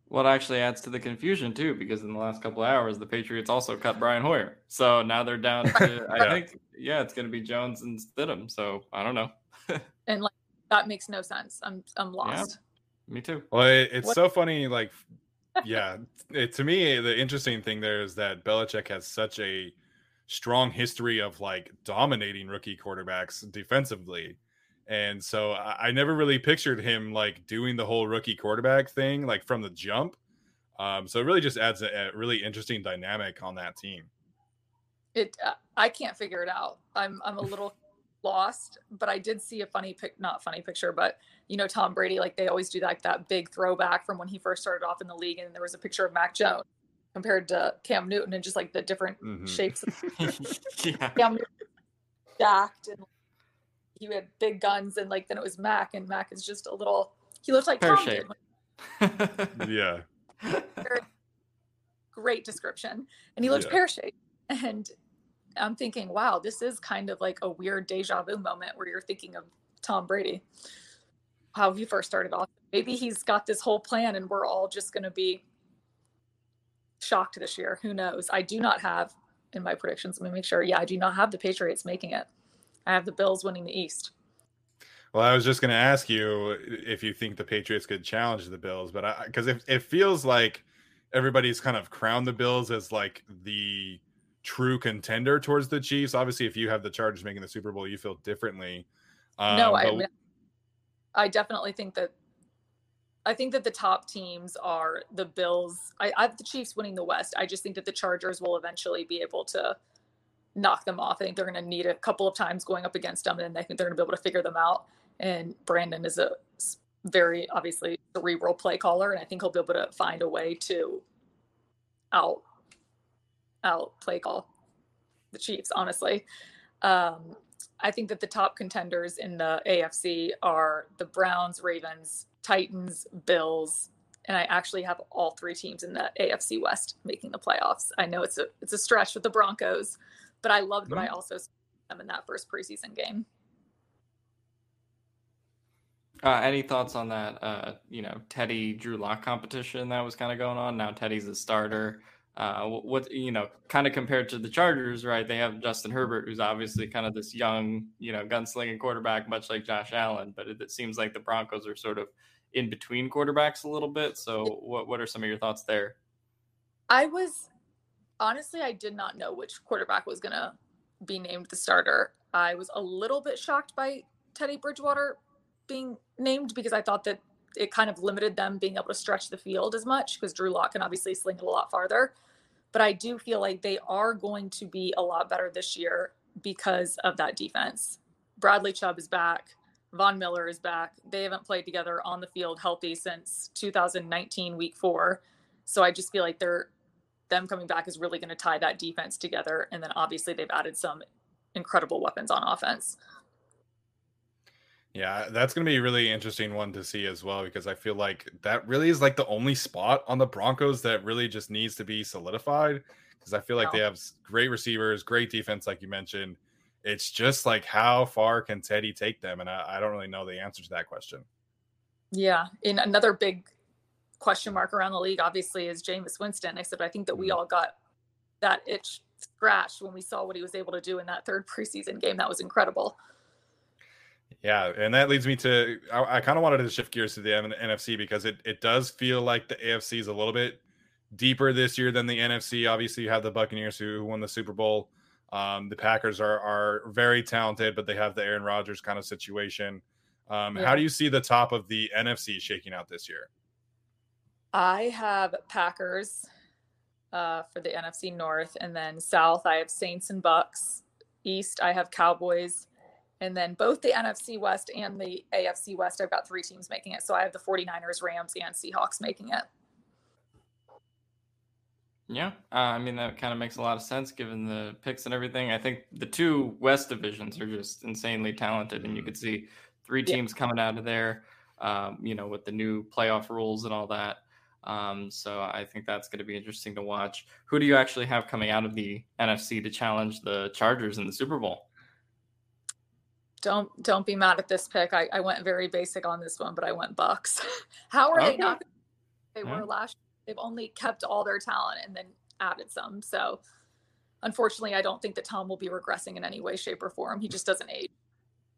Well, it actually adds to the confusion too, because in the last couple of hours, the Patriots also cut Brian Hoyer. So now they're down to, <laughs> I think, yeah, it's going to be Jones and Stidham. So I don't know. <laughs> and like that makes no sense. I'm I'm lost. Yeah, me too. Well, it, it's what? so funny. Like, yeah, it, to me, the interesting thing there is that Belichick has such a strong history of like dominating rookie quarterbacks defensively. And so I, I never really pictured him like doing the whole rookie quarterback thing like from the jump. Um, so it really just adds a, a really interesting dynamic on that team. It uh, I can't figure it out. I'm I'm a little lost, but I did see a funny pic not funny picture, but you know Tom Brady like they always do like that big throwback from when he first started off in the league and there was a picture of Mac Jones compared to Cam Newton and just like the different mm-hmm. shapes. Of <laughs> yeah. Cam Newton jacked and he had big guns and like then it was Mac and Mac is just a little he looks like Tom shape. did. <laughs> yeah. Great description. And he looks yeah. pear shaped. And I'm thinking, wow, this is kind of like a weird deja vu moment where you're thinking of Tom Brady, how he first started off. Maybe he's got this whole plan and we're all just going to be shocked this year. Who knows? I do not have in my predictions. Let me make sure. Yeah, I do not have the Patriots making it. I have the Bills winning the East. Well, I was just going to ask you if you think the Patriots could challenge the Bills, but because it, it feels like everybody's kind of crowned the Bills as like the true contender towards the Chiefs. Obviously, if you have the Chargers making the Super Bowl, you feel differently. Um, no, I, but... I definitely think that I think that the top teams are the Bills. I, I have the Chiefs winning the West. I just think that the Chargers will eventually be able to knock them off. I think they're going to need a couple of times going up against them, and I think they're going to be able to figure them out. And Brandon is a very obviously cerebral play caller, and I think he'll be able to find a way to out out play call the Chiefs. Honestly, um, I think that the top contenders in the AFC are the Browns, Ravens, Titans, Bills, and I actually have all three teams in the AFC West making the playoffs. I know it's a it's a stretch with the Broncos, but I loved what I mm-hmm. also saw them in that first preseason game. Uh, any thoughts on that? Uh, you know, Teddy Drew Lock competition that was kind of going on. Now Teddy's a starter. Uh, what you know, kind of compared to the Chargers, right? They have Justin Herbert, who's obviously kind of this young, you know, gunslinging quarterback, much like Josh Allen. But it, it seems like the Broncos are sort of in between quarterbacks a little bit. So, what what are some of your thoughts there? I was honestly, I did not know which quarterback was going to be named the starter. I was a little bit shocked by Teddy Bridgewater being named because I thought that it kind of limited them being able to stretch the field as much because Drew Lock can obviously sling it a lot farther. But I do feel like they are going to be a lot better this year because of that defense. Bradley Chubb is back. Von Miller is back. They haven't played together on the field healthy since 2019 week 4. So I just feel like they're them coming back is really going to tie that defense together and then obviously they've added some incredible weapons on offense. Yeah, that's going to be a really interesting one to see as well because I feel like that really is like the only spot on the Broncos that really just needs to be solidified because I feel like they have great receivers, great defense, like you mentioned. It's just like how far can Teddy take them? And I, I don't really know the answer to that question. Yeah. In another big question mark around the league, obviously, is Jameis Winston. Except I think that we mm-hmm. all got that itch scratched when we saw what he was able to do in that third preseason game. That was incredible. Yeah, and that leads me to I, I kind of wanted to shift gears to the NFC because it it does feel like the AFC is a little bit deeper this year than the NFC. Obviously, you have the Buccaneers who won the Super Bowl. Um, the Packers are are very talented, but they have the Aaron Rodgers kind of situation. Um, yeah. How do you see the top of the NFC shaking out this year? I have Packers uh, for the NFC North, and then South I have Saints and Bucks. East I have Cowboys, and then both the NFC West and the AFC West, I've got three teams making it. So I have the 49ers, Rams, and Seahawks making it. Yeah, uh, I mean that kind of makes a lot of sense given the picks and everything. I think the two West divisions are just insanely talented, and you could see three teams yeah. coming out of there. Um, you know, with the new playoff rules and all that. Um, so I think that's going to be interesting to watch. Who do you actually have coming out of the NFC to challenge the Chargers in the Super Bowl? Don't don't be mad at this pick. I, I went very basic on this one, but I went Bucks. <laughs> How are okay. they not? They were last. They've only kept all their talent and then added some. So, unfortunately, I don't think that Tom will be regressing in any way, shape, or form. He just doesn't age.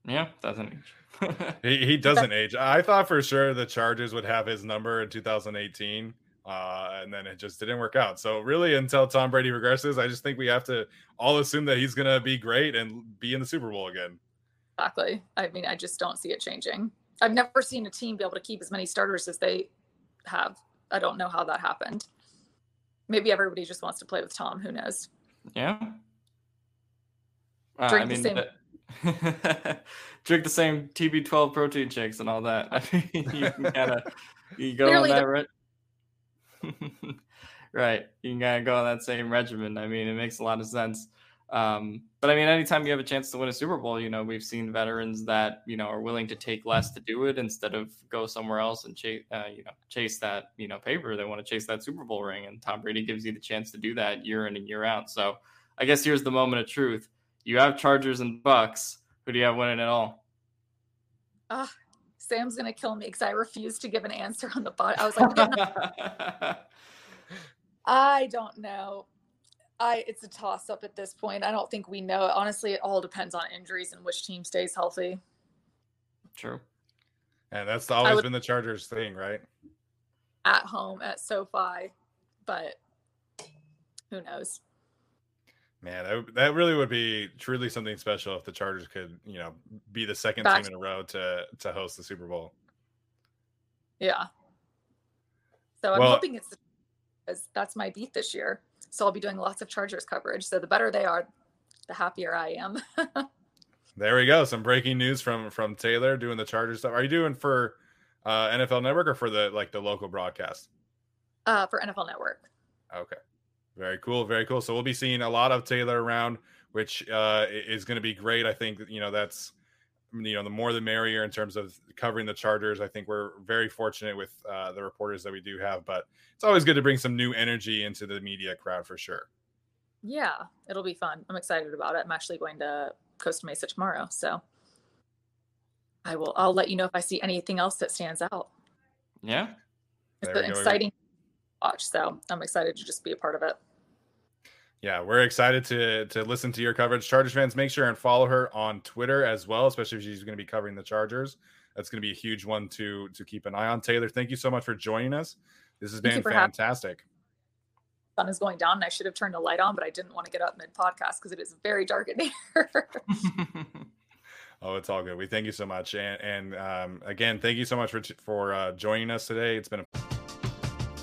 Yeah, doesn't age. <laughs> he, he doesn't age. I thought for sure the Chargers would have his number in 2018. Uh, and then it just didn't work out. So really, until Tom Brady regresses, I just think we have to all assume that he's going to be great and be in the Super Bowl again. Exactly. I mean, I just don't see it changing. I've never seen a team be able to keep as many starters as they have. I don't know how that happened. Maybe everybody just wants to play with Tom. Who knows? Yeah. Uh, drink I mean, the same. <laughs> drink the same TB12 protein shakes and all that. <laughs> I mean, you can kind of you go Clearly on that, the- right? <laughs> right. You can kind of go on that same regimen. I mean, it makes a lot of sense. Um, but I mean, anytime you have a chance to win a Super Bowl, you know, we've seen veterans that you know are willing to take less to do it instead of go somewhere else and chase, uh, you know, chase that you know paper. They want to chase that Super Bowl ring, and Tom Brady gives you the chance to do that year in and year out. So, I guess here's the moment of truth: you have Chargers and Bucks. Who do you have winning it all? Uh, Sam's gonna kill me because I refuse to give an answer on the bot. I was like, <laughs> I don't know. I it's a toss up at this point. I don't think we know. Honestly, it all depends on injuries and which team stays healthy. True. And that's always would, been the Chargers thing, right? At home at SoFi, but who knows? Man, that, that really would be truly something special if the Chargers could, you know, be the second Back. team in a row to to host the Super Bowl. Yeah. So I'm well, hoping it's because that's my beat this year. So I'll be doing lots of Chargers coverage. So the better they are, the happier I am. <laughs> there we go. Some breaking news from from Taylor doing the Chargers stuff. Are you doing for uh, NFL Network or for the like the local broadcast? Uh, for NFL Network. Okay, very cool, very cool. So we'll be seeing a lot of Taylor around, which uh, is going to be great. I think you know that's you know the more the merrier in terms of covering the Chargers. I think we're very fortunate with uh, the reporters that we do have, but it's always good to bring some new energy into the media crowd for sure. Yeah, it'll be fun. I'm excited about it. I'm actually going to Costa Mesa tomorrow, so I will. I'll let you know if I see anything else that stands out. Yeah, it's an exciting watch, so I'm excited to just be a part of it. Yeah, we're excited to to listen to your coverage. Chargers fans, make sure and follow her on Twitter as well, especially if she's going to be covering the Chargers. That's going to be a huge one to to keep an eye on. Taylor, thank you so much for joining us. This has been fantastic. Sun is going down, and I should have turned the light on, but I didn't want to get up mid podcast because it is very dark in here. <laughs> oh, it's all good. We thank you so much, and and um, again, thank you so much for for uh, joining us today. It's been a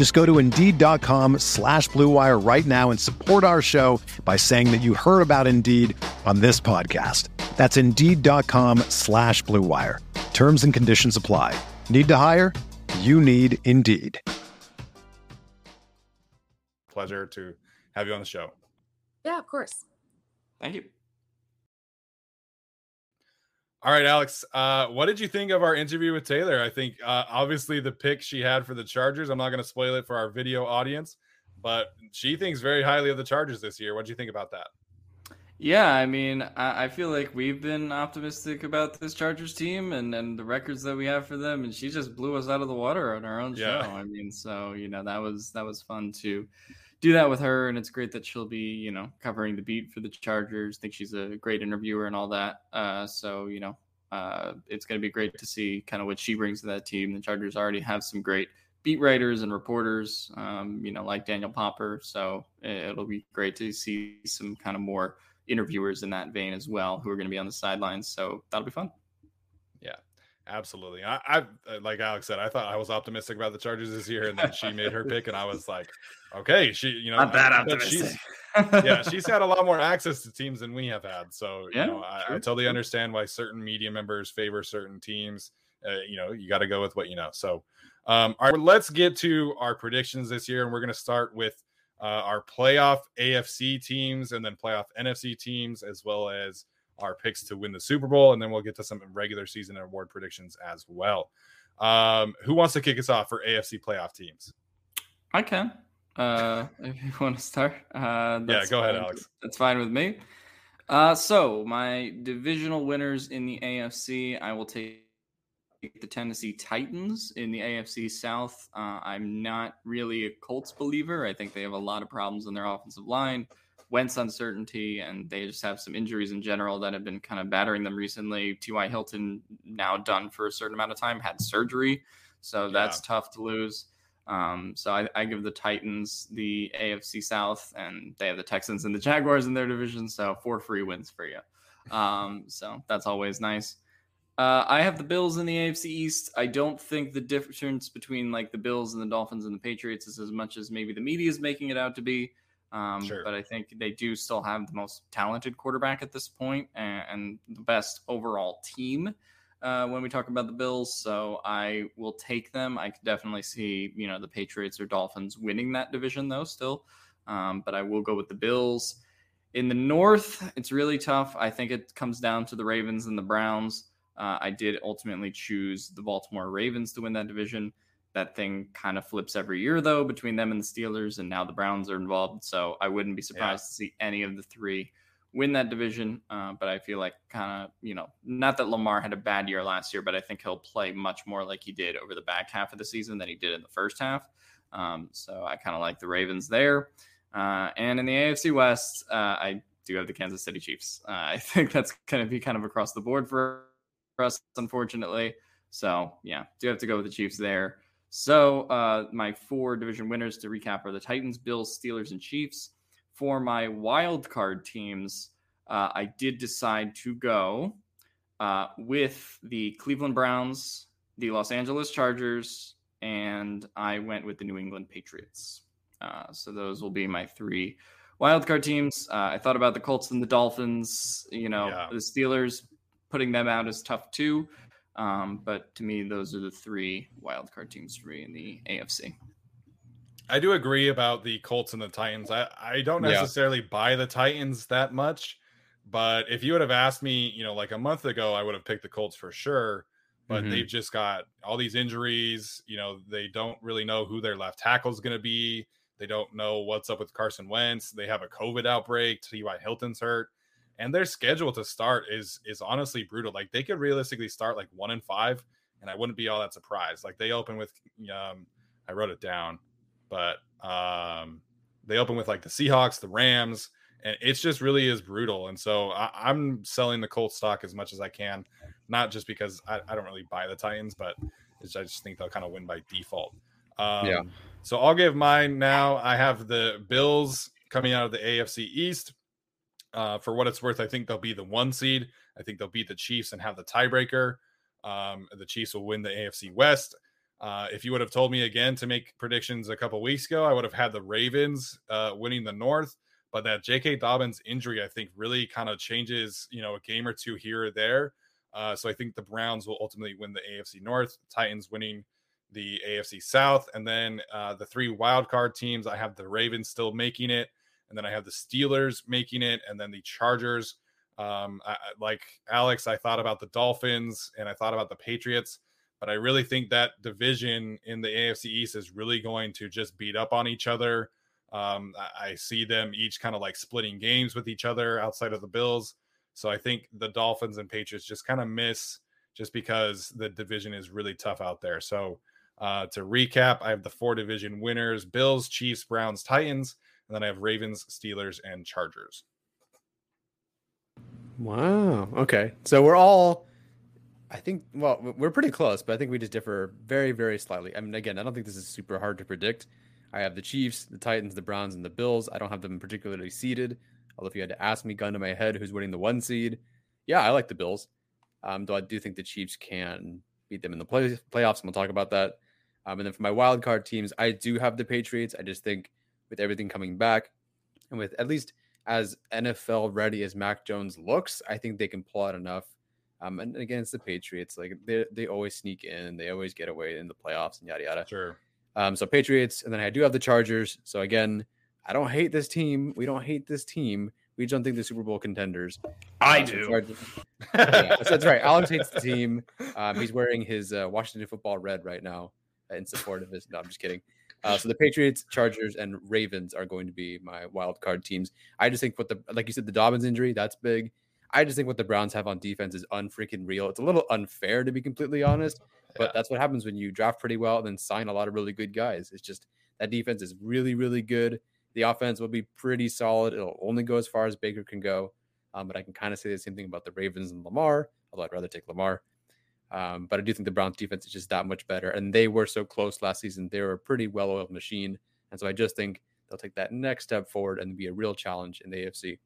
Just go to Indeed.com slash BlueWire right now and support our show by saying that you heard about Indeed on this podcast. That's Indeed.com slash BlueWire. Terms and conditions apply. Need to hire? You need Indeed. Pleasure to have you on the show. Yeah, of course. Thank you. All right, Alex. Uh, what did you think of our interview with Taylor? I think uh, obviously the pick she had for the Chargers. I'm not going to spoil it for our video audience, but she thinks very highly of the Chargers this year. What do you think about that? Yeah, I mean, I, I, feel like we've been optimistic about this Chargers team and, and the records that we have for them, and she just blew us out of the water on our own yeah. show. I mean, so you know that was that was fun to do that with her, and it's great that she'll be, you know, covering the beat for the Chargers. I think she's a great interviewer and all that. Uh, so you know, uh, it's going to be great to see kind of what she brings to that team. The Chargers already have some great beat writers and reporters, um, you know, like Daniel Popper. So it'll be great to see some kind of more interviewers in that vein as well, who are going to be on the sidelines. So that'll be fun. Absolutely. I, I, uh, like Alex said, I thought I was optimistic about the Chargers this year, and then she made her pick, and I was like, okay, she, you know, not that optimistic. yeah, <laughs> she's had a lot more access to teams than we have had. So, yeah, you know, I, I, totally understand why certain media members favor certain teams. Uh, you know, you got to go with what you know. So, um, all right, let's get to our predictions this year, and we're going to start with uh, our playoff AFC teams, and then playoff NFC teams, as well as our picks to win the Super Bowl, and then we'll get to some regular season award predictions as well. Um, who wants to kick us off for AFC playoff teams? I can. Uh, <laughs> if you want to start, uh, yeah, go ahead, fine. Alex. That's fine with me. Uh, so my divisional winners in the AFC, I will take the Tennessee Titans in the AFC South. Uh, I'm not really a Colts believer. I think they have a lot of problems in their offensive line. Wentz uncertainty, and they just have some injuries in general that have been kind of battering them recently. T.Y. Hilton, now done for a certain amount of time, had surgery. So yeah. that's tough to lose. Um, so I, I, give the Titans the AFC South, and they have the Texans and the Jaguars in their division. So four free wins for you. Um, so that's always nice. Uh, I have the Bills in the AFC East. I don't think the difference between like the Bills and the Dolphins and the Patriots is as much as maybe the media is making it out to be. Um, sure. But I think they do still have the most talented quarterback at this point and, and the best overall team uh, when we talk about the Bills. So I will take them. I could definitely see, you know, the Patriots or Dolphins winning that division, though, still. Um, but I will go with the Bills. In the North, it's really tough. I think it comes down to the Ravens and the Browns. Uh, I did ultimately choose the Baltimore Ravens to win that division. That thing kind of flips every year, though, between them and the Steelers, and now the Browns are involved. So I wouldn't be surprised yeah. to see any of the three win that division. Uh, but I feel like kind of, you know, not that Lamar had a bad year last year, but I think he'll play much more like he did over the back half of the season than he did in the first half. Um, so I kind of like the Ravens there. Uh, and in the AFC West, uh, I do have the Kansas City Chiefs. Uh, <laughs> I think that's going to be kind of across the board for us, unfortunately. So yeah, do have to go with the Chiefs there. So uh, my four division winners to recap are the Titans, Bills, Steelers, and Chiefs. For my wild card teams, uh, I did decide to go uh, with the Cleveland Browns, the Los Angeles Chargers, and I went with the New England Patriots. Uh, so those will be my three wildcard teams. Uh, I thought about the Colts and the Dolphins. You know, yeah. the Steelers putting them out is tough too. Um, but to me, those are the three wildcard teams for me in the AFC. I do agree about the Colts and the Titans. I, I don't necessarily yeah. buy the Titans that much, but if you would have asked me, you know, like a month ago, I would have picked the Colts for sure. But mm-hmm. they've just got all these injuries. You know, they don't really know who their left tackle is going to be. They don't know what's up with Carson Wentz. They have a COVID outbreak. T.Y. Hilton's hurt, and their schedule to start is is honestly brutal. Like they could realistically start like one and five, and I wouldn't be all that surprised. Like they open with, um, I wrote it down, but um, they open with like the Seahawks, the Rams, and it's just really is brutal. And so I, am selling the Colts stock as much as I can, not just because I, I don't really buy the Titans, but I just think they'll kind of win by default. Um, yeah. So I'll give mine now. I have the Bills coming out of the AFC East. Uh, for what it's worth, I think they'll be the one seed. I think they'll beat the Chiefs and have the tiebreaker. Um, the Chiefs will win the AFC West. Uh, if you would have told me again to make predictions a couple weeks ago, I would have had the Ravens uh, winning the North. But that J.K. Dobbins injury, I think, really kind of changes, you know, a game or two here or there. Uh, so I think the Browns will ultimately win the AFC North. Titans winning the AFC South, and then uh, the three wild card teams. I have the Ravens still making it, and then I have the Steelers making it, and then the Chargers. Um, I, like Alex, I thought about the Dolphins and I thought about the Patriots, but I really think that division in the AFC East is really going to just beat up on each other. Um, I, I see them each kind of like splitting games with each other outside of the Bills. So I think the Dolphins and Patriots just kind of miss just because the division is really tough out there. So uh, to recap, I have the four division winners Bills, Chiefs, Browns, Titans, and then I have Ravens, Steelers, and Chargers. Wow. Okay. So we're all, I think, well, we're pretty close, but I think we just differ very, very slightly. I mean, again, I don't think this is super hard to predict. I have the Chiefs, the Titans, the Browns, and the Bills. I don't have them particularly seeded. Although, if you had to ask me, gun to my head, who's winning the one seed, yeah, I like the Bills. Um, though I do think the Chiefs can beat them in the play- playoffs, and we'll talk about that. Um, and then for my wild card teams, I do have the Patriots. I just think with everything coming back and with at least as NFL ready as Mac Jones looks, I think they can pull out enough. Um, and against the Patriots, like they they always sneak in, they always get away in the playoffs and yada yada. Sure. Um, so Patriots, and then I do have the Chargers. So again, I don't hate this team. We don't hate this team. We don't think the Super Bowl contenders. I uh, do. <laughs> yeah, that's right. Alex hates the team. Um, he's wearing his uh, Washington football red right now in support of his. No, I'm just kidding. Uh, so the Patriots, Chargers, and Ravens are going to be my wild card teams. I just think what the like you said, the Dobbins injury that's big. I just think what the Browns have on defense is unfreaking real. It's a little unfair to be completely honest, but yeah. that's what happens when you draft pretty well and then sign a lot of really good guys. It's just that defense is really, really good. The offense will be pretty solid. It'll only go as far as Baker can go. Um, but I can kind of say the same thing about the Ravens and Lamar, although I'd rather take Lamar. Um, but I do think the Browns defense is just that much better. And they were so close last season. They were a pretty well oiled machine. And so I just think they'll take that next step forward and be a real challenge in the AFC.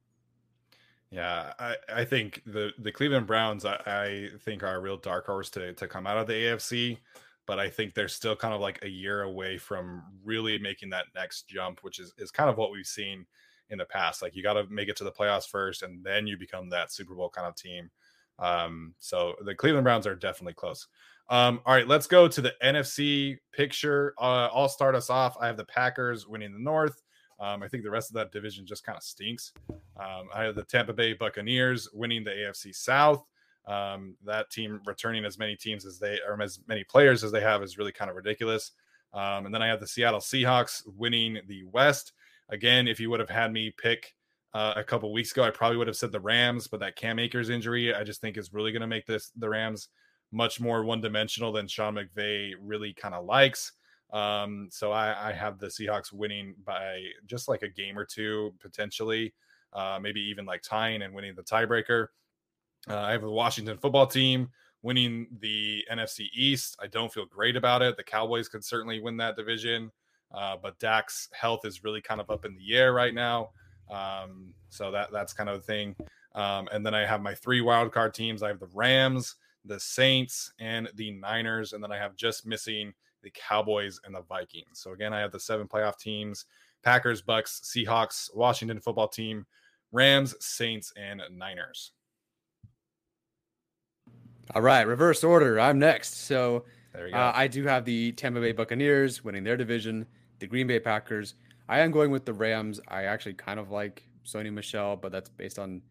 Yeah, I, I think the, the Cleveland Browns, I, I think, are a real dark horse to, to come out of the AFC. But I think they're still kind of like a year away from really making that next jump, which is, is kind of what we've seen in the past. Like you got to make it to the playoffs first, and then you become that Super Bowl kind of team. Um, so the Cleveland Browns are definitely close. Um, all right, let's go to the NFC picture. Uh, I'll start us off. I have the Packers winning the North. Um, I think the rest of that division just kind of stinks. Um, I have the Tampa Bay Buccaneers winning the AFC South. Um, that team returning as many teams as they or as many players as they have is really kind of ridiculous. Um, and then I have the Seattle Seahawks winning the West. Again, if you would have had me pick uh, a couple weeks ago, I probably would have said the Rams, but that Cam Akers injury, I just think is really going to make this the Rams much more one dimensional than Sean McVay really kind of likes. Um, so I, I, have the Seahawks winning by just like a game or two potentially, uh, maybe even like tying and winning the tiebreaker. Uh, I have the Washington football team winning the NFC East. I don't feel great about it. The Cowboys could certainly win that division, uh, but Dak's health is really kind of up in the air right now. Um, so that that's kind of the thing. Um, and then I have my three wild card teams. I have the Rams, the Saints, and the Niners, and then I have just missing the Cowboys and the Vikings. So again, I have the seven playoff teams: Packers, Bucks, Seahawks, Washington football team, Rams, Saints, and Niners. All right, reverse order. I'm next. So uh, I do have the Tampa Bay Buccaneers winning their division, the Green Bay Packers, I am going with the Rams. I actually kind of like Sony Michel, but that's based on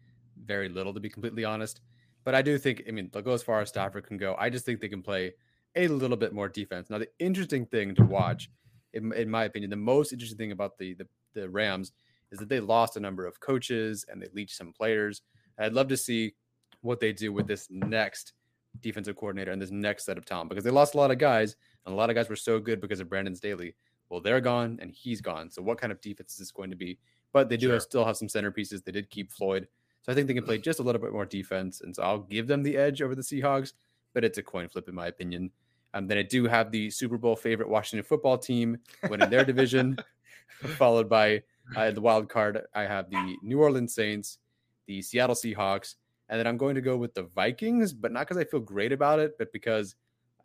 very little, to be completely honest. But I do think, I mean, they'll go as far as Stafford can go. I just think they can play a little bit more defense. Now, the interesting thing to watch, in, in my opinion, the most interesting thing about the, the, the Rams is that they lost a number of coaches and they leached some players. I'd love to see what they do with this next defensive coordinator and this next set of talent because they lost a lot of guys, and a lot of guys were so good because of Brandon Staley well, they're gone and he's gone. So what kind of defense is this going to be? But they do sure. have, still have some centerpieces. They did keep Floyd. So I think they can play just a little bit more defense. And so I'll give them the edge over the Seahawks, but it's a coin flip in my opinion. Um, then I do have the Super Bowl favorite Washington football team winning their division, <laughs> followed by uh, the wild card. I have the New Orleans Saints, the Seattle Seahawks, and then I'm going to go with the Vikings, but not because I feel great about it, but because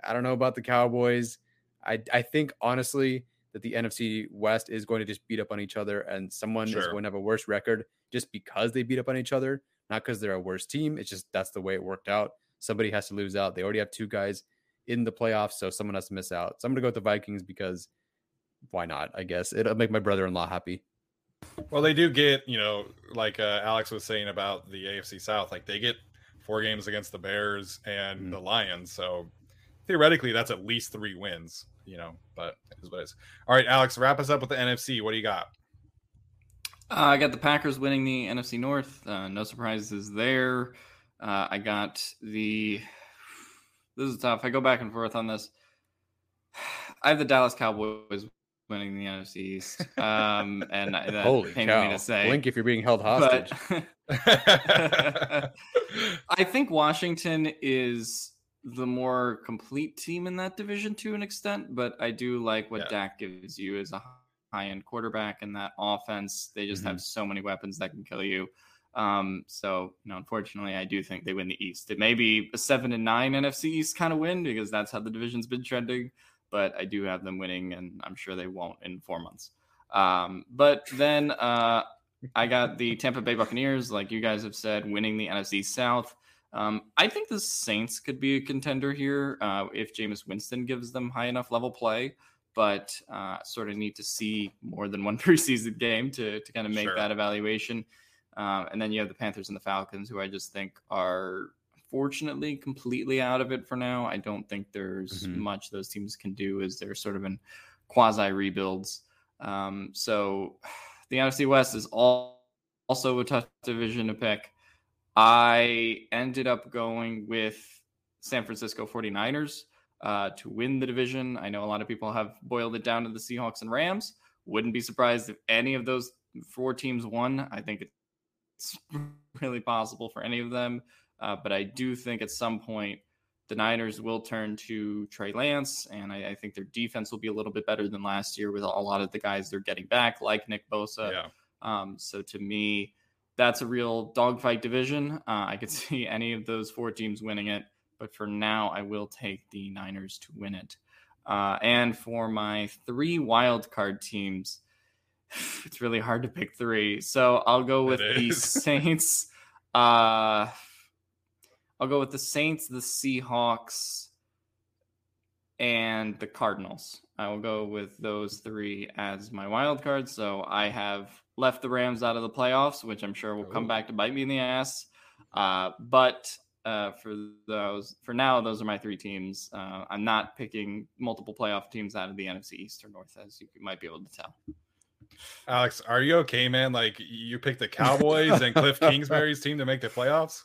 I don't know about the Cowboys. I I think honestly that the NFC West is going to just beat up on each other and someone sure. is going to have a worse record just because they beat up on each other, not because they're a worse team. It's just that's the way it worked out. Somebody has to lose out. They already have two guys in the playoffs, so someone has to miss out. So I'm going to go with the Vikings because why not? I guess it'll make my brother in law happy. Well, they do get, you know, like uh, Alex was saying about the AFC South, like they get four games against the Bears and mm-hmm. the Lions. So theoretically, that's at least three wins you know, but it is what it is. All right, Alex, wrap us up with the NFC. What do you got? Uh, I got the Packers winning the NFC North. Uh, no surprises there. Uh, I got the. This is tough. I go back and forth on this. <sighs> I have the Dallas Cowboys winning the NFC East, <laughs> um, and that Holy pains cow. me to say. Blink if you're being held hostage. <laughs> <laughs> I think Washington is the more complete team in that division to an extent, but I do like what yeah. Dak gives you as a high end quarterback in that offense. They just mm-hmm. have so many weapons that can kill you. Um, so you know, unfortunately, I do think they win the East. It may be a seven and nine NFC East kind of win because that's how the division's been trending. But I do have them winning, and I'm sure they won't in four months. Um, but then uh, I got the Tampa Bay Buccaneers, like you guys have said, winning the NFC South. Um, I think the Saints could be a contender here uh, if Jameis Winston gives them high enough level play, but uh, sort of need to see more than one <laughs> preseason game to, to kind of make sure. that evaluation. Uh, and then you have the Panthers and the Falcons, who I just think are fortunately completely out of it for now. I don't think there's mm-hmm. much those teams can do as they're sort of in quasi rebuilds. Um, so <sighs> the NFC West is all also a tough division to pick. I ended up going with San Francisco 49ers uh, to win the division. I know a lot of people have boiled it down to the Seahawks and Rams. Wouldn't be surprised if any of those four teams won. I think it's <laughs> really possible for any of them. Uh, but I do think at some point the Niners will turn to Trey Lance, and I, I, think their defense will be a little bit better than last year with a lot of the guys they're getting back, like Nick Bosa. Yeah. Um, so to me, that's a real dogfight division. Uh, I could <laughs> see any of those four teams winning it, but for now, I will take the Niners to win it. Uh, and for my three wild card teams, <sighs> it's really hard to pick three. So I'll go with the <laughs> Saints. Uh, I'll go with the Saints, the Seahawks, and the Cardinals. I will go with those three as my wild card. So I have left the Rams out of the playoffs, which I'm sure will come back to bite me in the ass. Uh, but uh, for those, for now, those are my three teams. Uh, I'm not picking multiple playoff teams out of the NFC East or North, as you might be able to tell. Alex, are you okay, man? Like you picked the Cowboys and Cliff <laughs> Kingsbury's team to make the playoffs?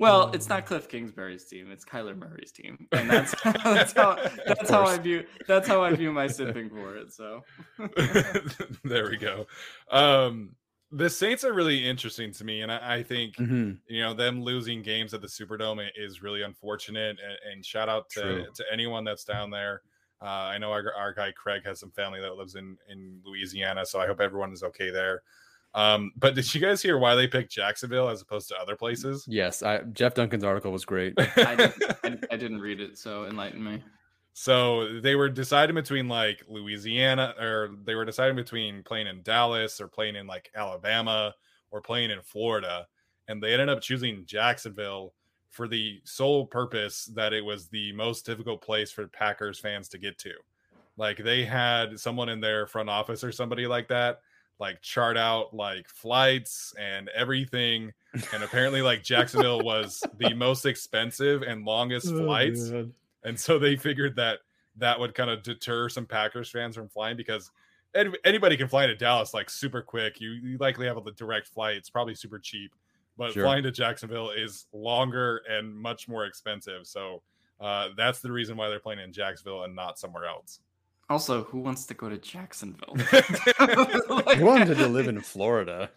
Well, it's not Cliff Kingsbury's team; it's Kyler Murray's team, <laughs> and that's that's how that's how I view that's how I view my <laughs> sipping for it. So <laughs> there we go. Um, the Saints are really interesting to me, and I, I think mm-hmm. you know them losing games at the Superdome is really unfortunate. And, and shout out to, to anyone that's down there. Uh, I know our, our guy Craig has some family that lives in in Louisiana, so I hope everyone is okay there. Um, but did you guys hear why they picked Jacksonville as opposed to other places? Yes, I, Jeff Duncan's article was great. I, didn't, I, <laughs> I, didn't read it, so enlighten me. So they were deciding between like Louisiana, or they were deciding between playing in Dallas or playing in like Alabama or playing in Florida, and they ended up choosing Jacksonville for the sole purpose that it was the most difficult place for Packers fans to get to. Like they had someone in their front office or somebody like that like chart out like flights and everything and apparently <laughs> like Jacksonville was the most expensive and longest oh, flights and so they figured that that would kind of deter some Packers fans from flying because anybody can fly to Dallas like super quick. You, you likely have a direct flight. It's probably super cheap, but sure. flying to Jacksonville is longer and much more expensive. So uh, that's the reason why they're playing in Jacksonville and not somewhere else. Also, who wants to go to Jacksonville? <laughs> <laughs> like, who wanted to live in Florida?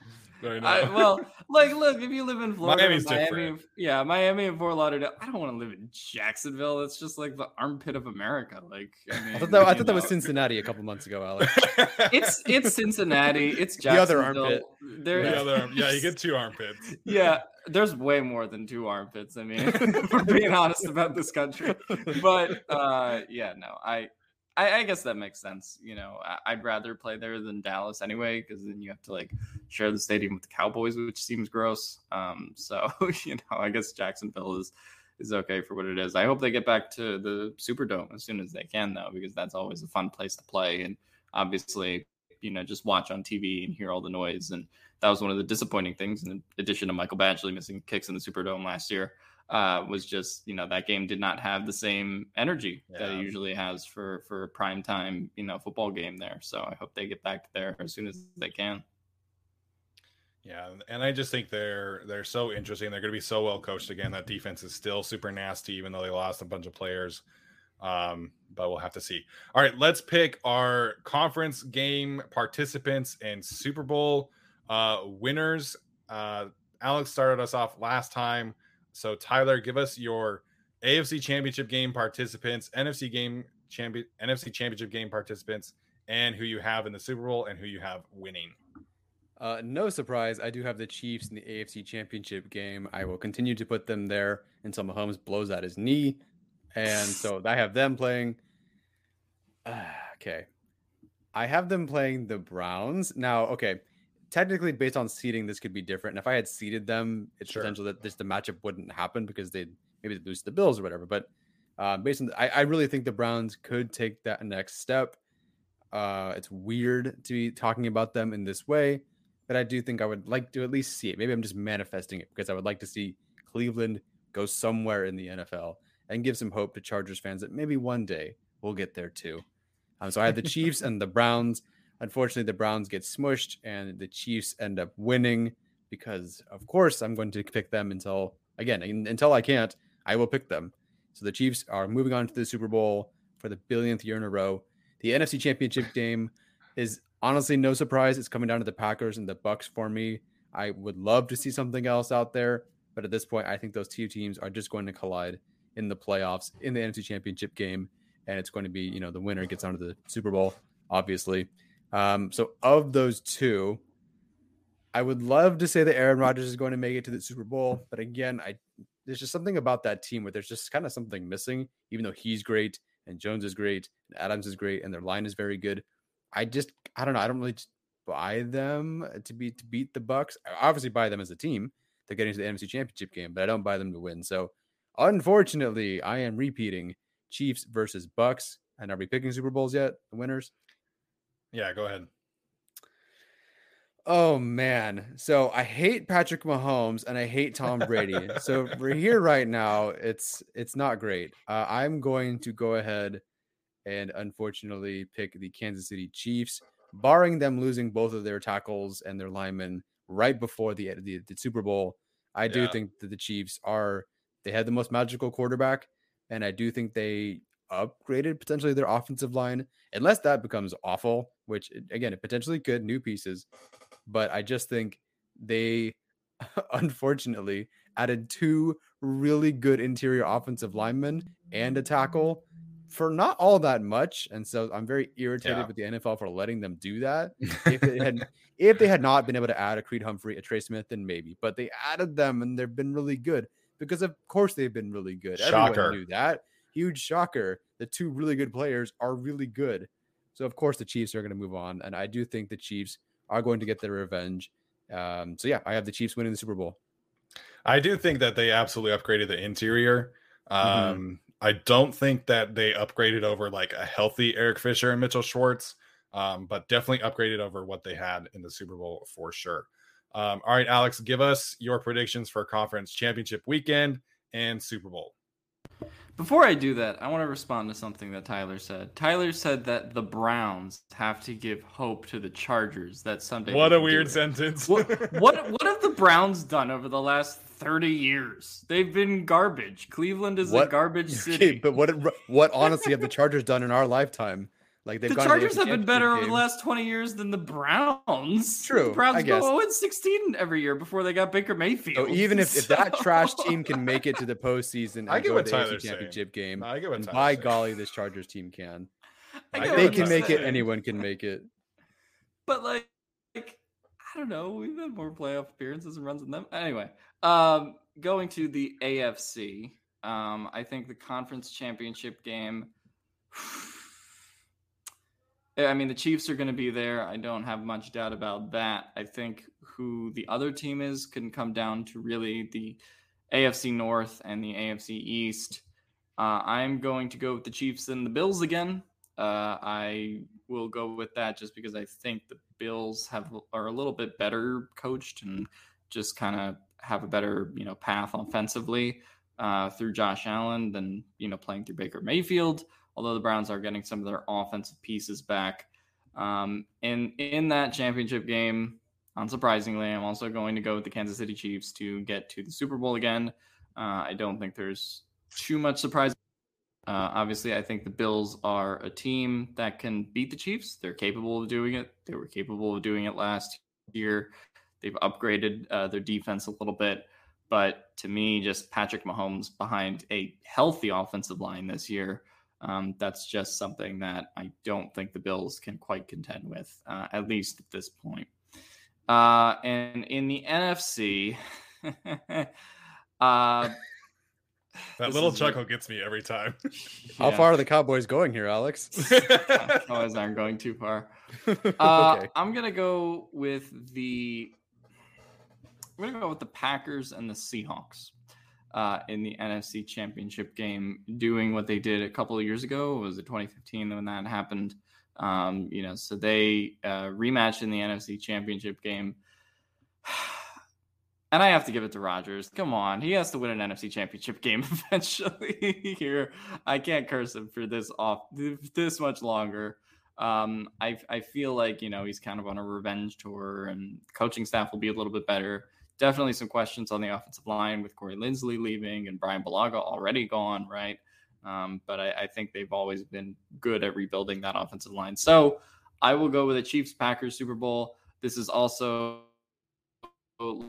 I, well, like, look, if you live in Florida, Miami's Miami, different. yeah, Miami and Fort Lauderdale. I don't want to live in Jacksonville. It's just like the armpit of America. Like, I, mean, I thought that, I thought that was Cincinnati a couple months ago, <laughs> Alex. it's it's Cincinnati. It's Jacksonville. The other armpit. There, the other, yeah, you get two armpits. Yeah, there's way more than two armpits. I mean, for being honest about this country, but uh, yeah, no, I I, I, guess that makes sense. You know, I, would rather play there than Dallas anyway, because then you have to like share the stadium with the Cowboys, which seems gross. Um, so <laughs> you know, I guess Jacksonville is is okay for what it is. I hope they get back to the Superdome as soon as they can, though, because that's always a fun place to play. And obviously, you know, just watch on TV and hear all the noise. And that was one of the disappointing things, in addition to Michael Badgley missing kicks in the Superdome last year uh, was just you know that game did not have the same energy yeah. that it usually has for for a prime time you know football game there. So I hope they get back there as soon as they can. Yeah, and I just think they're they're so interesting. They're going to be so well coached again. That defense is still super nasty, even though they lost a bunch of players. Um, but we'll have to see. All right, let's pick our conference game participants and Super Bowl uh, winners. Uh, Alex started us off last time so Tyler, give us your AFC Championship game participants, NFC game champion, NFC Championship game participants, and who you have in the Super Bowl and who you have winning. Uh, no surprise, I do have the Chiefs in the AFC Championship game. I will continue to put them there until Mahomes blows out his knee, and so <laughs> I have them playing. Uh, okay, I have them playing the Browns now. Okay, technically based on seeding, this could be different. And if I had seeded them, it's sure. potential that this the matchup wouldn't happen because they'd maybe they'd lose the Bills or whatever. But uh, based on, the, I, I really think the Browns could take that next step. Uh, it's weird to be talking about them in this way, but I do think I would like to at least see it. Maybe I'm just manifesting it because I would like to see Cleveland go somewhere in the NFL and give some hope to Chargers fans that maybe one day we'll get there too. Um, so I had the Chiefs and the Browns. Unfortunately, the Browns get smushed and the Chiefs end up winning because, of course, I'm going to pick them until, again, until I can't, I will pick them. So the Chiefs are moving on to the Super Bowl for the billionth year in a row. The NFC Championship game is honestly no surprise. It's coming down to the Packers and the Bucks for me. I would love to see something else out there, but at this point, I think those two teams are just going to collide in the playoffs in the NFC Championship game, and it's going to be you know the winner gets onto the Super Bowl, obviously. Um, so of those two, I would love to say that Aaron Rodgers is going to make it to the Super Bowl, but again, I there's just something about that team where there's just kind of something missing. Even though he's great and Jones is great and Adams is great and their line is very good, I just I don't know. I don't really buy them to be to beat the Bucks. I obviously buy them as a team. They're getting to the NFC Championship game, but I don't buy them to win. So unfortunately, I am repeating Chiefs versus Bucks. And are we picking Super Bowls yet? The winners? Yeah, go ahead. Oh man. So I hate Patrick Mahomes and I hate Tom Brady. <laughs> so we're here right now. It's it's not great. Uh, I'm going to go ahead and unfortunately pick the Kansas City Chiefs barring them losing both of their tackles and their linemen right before the the, the Super Bowl, I do Yeah. think that the Chiefs are they had the most magical quarterback, and I do think they upgraded potentially their offensive line, unless that becomes awful, which again it potentially could new pieces, but I just think they <laughs> unfortunately added two really good interior offensive linemen and a tackle for not all that much. And so I'm very irritated Yeah. with the NFL for letting them do that. <laughs> If it had if they had not been able to add a Creed Humphrey, a Trey Smith, then maybe. But they added them and they've been really good because of course they've been really good. Shocker. Everyone knew that. Huge shocker. The two really good players are really good. So of course the Chiefs are going to move on. And I do think the Chiefs are going to get their revenge. Um, so yeah, I have the Chiefs winning the Super Bowl. I do think that they absolutely upgraded the interior. Mhm. Um, I don't think that they upgraded over like a healthy Eric Fisher and Mitchell Schwartz, um, but definitely upgraded over what they had in the Super Bowl for sure. Um, all right, Alex, give us your predictions for conference championship weekend and Super Bowl. Before I do that, I want to respond to something that Tyler said. Tyler said that the Browns have to give hope to the Chargers that Sunday. What a weird it. sentence. What <laughs> what what have the Browns done over the last thirty years? They've been garbage. Cleveland is a What- garbage <laughs> Okay, city. but what what honestly have the Chargers done in our lifetime? Like they've the Chargers have been better over the last 20 years than the Browns. True, The Browns I guess. go 0 16 every year before they got Baker. Mayfield. So even if, if that trash <laughs> team can make it to the postseason, I get go what to the AFC Tyler's saying. championship game, I get what and Tyler's by saying. golly, this Chargers team can. I I get they what can you're make it, anyone can make it. But like, like, I don't know. We've had more playoff appearances and runs than them. Anyway, um, going to the AFC, um, I think the conference championship game. <sighs> I mean, the Chiefs are going to be there. I don't have much doubt about that. I think who the other team is can come down to really the AFC North and the AFC East. Uh, I'm going to go with the Chiefs and the Bills again. Uh, I will go with that just because I think the Bills have are a little bit better coached and just kind of have a better you know path offensively uh, through Josh Allen than you know playing through Baker Mayfield. Although the Browns are getting some of their offensive pieces back, um, and in that championship game, unsurprisingly, I'm also going to go with the Kansas City Chiefs to get to the Super Bowl again. Uh, I don't think there's too much surprise. Uh, obviously, I think the Bills are a team that can beat the Chiefs. They're capable of doing it. They were capable of doing it last year. They've upgraded uh, their defense a little bit. But to me, just Patrick Mahomes behind a healthy offensive line this year, um, that's just something that I don't think the Bills can quite contend with, uh, at least at this point. Uh, and in the NFC, <laughs> uh, <laughs> That little is- chuckle gets me every time. <laughs> How yeah. far are the Cowboys going here, Alex? Cowboys aren't going too far. Uh, okay. I'm gonna go with the. I'm gonna go with the Packers and the Seahawks uh, in the NFC Championship game, doing what they did a couple of years ago. Was it 2015 when that happened? Um, you know, so they uh, rematched in the NFC Championship game. <sighs> And I have to give it to Rodgers. Come on, he has to win an NFC Championship <laughs> game eventually. <laughs> Here, I can't curse him for this off this much longer. Um, I I feel like you know he's kind of on a revenge tour, and coaching staff will be a little bit better. Definitely some questions on the offensive line with Corey Linsley leaving and Bryan Bulaga already gone, right? Um, but I, I think they've always been good at rebuilding that offensive line. So I will go with the Chiefs Packers Super Bowl. This is also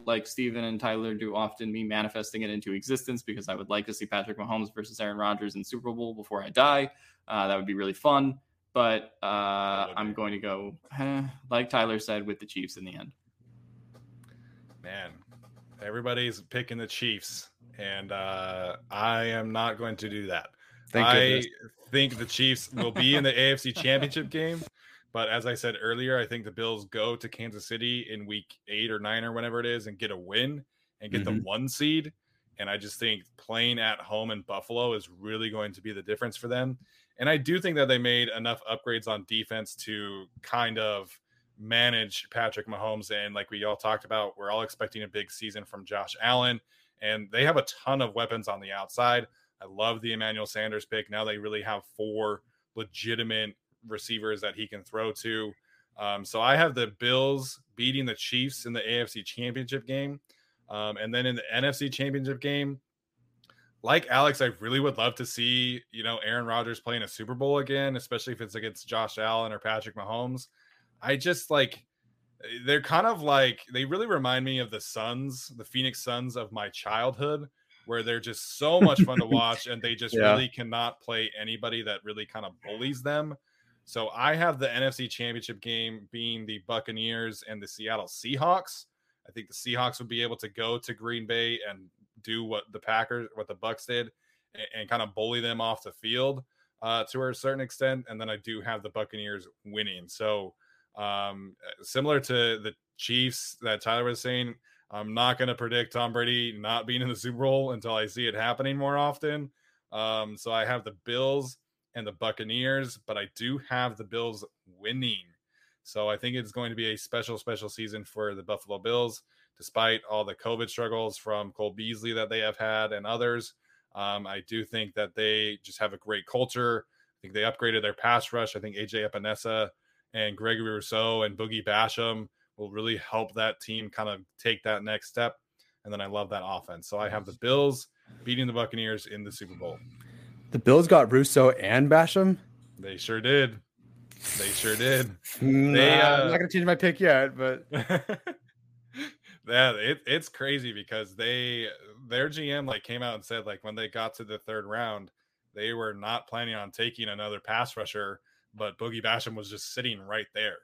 like Steven and Tyler do often me manifesting it into existence because I would like to see Patrick Mahomes versus Aaron Rodgers in Super Bowl before I die. Uh, that would be really fun. But uh, I'm going to go, eh, like Tyler said, with the Chiefs in the end. Man, everybody's picking the Chiefs, and uh, I am not going to do that. Thank I goodness. think the Chiefs will be in the <laughs> AFC Championship game, but as I said earlier, I think the Bills go to Kansas City in Week Eight or Nine or whenever it is and get a win and get the Mhm. one seed. And I just think playing at home in Buffalo is really going to be the difference for them. And I do think that they made enough upgrades on defense to kind of manage Patrick Mahomes. And like we all talked about, we're all expecting a big season from Josh Allen. And they have a ton of weapons on the outside. I love the Emmanuel Sanders pick. Now they really have four legitimate receivers that he can throw to. Um, so I have the Bills beating the Chiefs in the AFC Championship game. Um, and then in the NFC Championship game, like Alex, I really would love to see, you know, Aaron Rodgers playing a Super Bowl again, especially if it's against Josh Allen or Patrick Mahomes. I just like they're kind of like they really remind me of the Suns, the Phoenix Suns of my childhood, where they're just so much fun to <laughs> watch and they just yeah. really cannot play anybody that really kind of bullies them. So I have the NFC Championship game being the Buccaneers and the Seattle Seahawks. I think the Seahawks would be able to go to Green Bay and do what the Packers, what the Bucks did, and, and kind of bully them off the field uh, to a certain extent. And then I do have the Buccaneers winning. So um, similar to the Chiefs that Tyler was saying, I'm not going to predict Tom Brady not being in the Super Bowl until I see it happening more often. Um, so I have the Bills and the Buccaneers, but I do have the Bills winning. So I think it's going to be a special, special season for the Buffalo Bills, despite all the COVID struggles from Cole Beasley that they have had and others. Um, I do think that they just have a great culture. I think they upgraded their pass rush. I think AJ Epenesa and Gregory Rousseau and Boogie Basham will really help that team kind of take that next step. And then I love that offense. So I have the Bills beating the Buccaneers in the Super Bowl. The Bills got Rousseau and Basham. They sure did. They sure did. <laughs> They, uh, I'm not gonna change my pick yet, but <laughs> yeah, it, it's crazy because they their GM like came out and said like when they got to the third round, they were not planning on taking another pass rusher, but Boogie Basham was just sitting right there.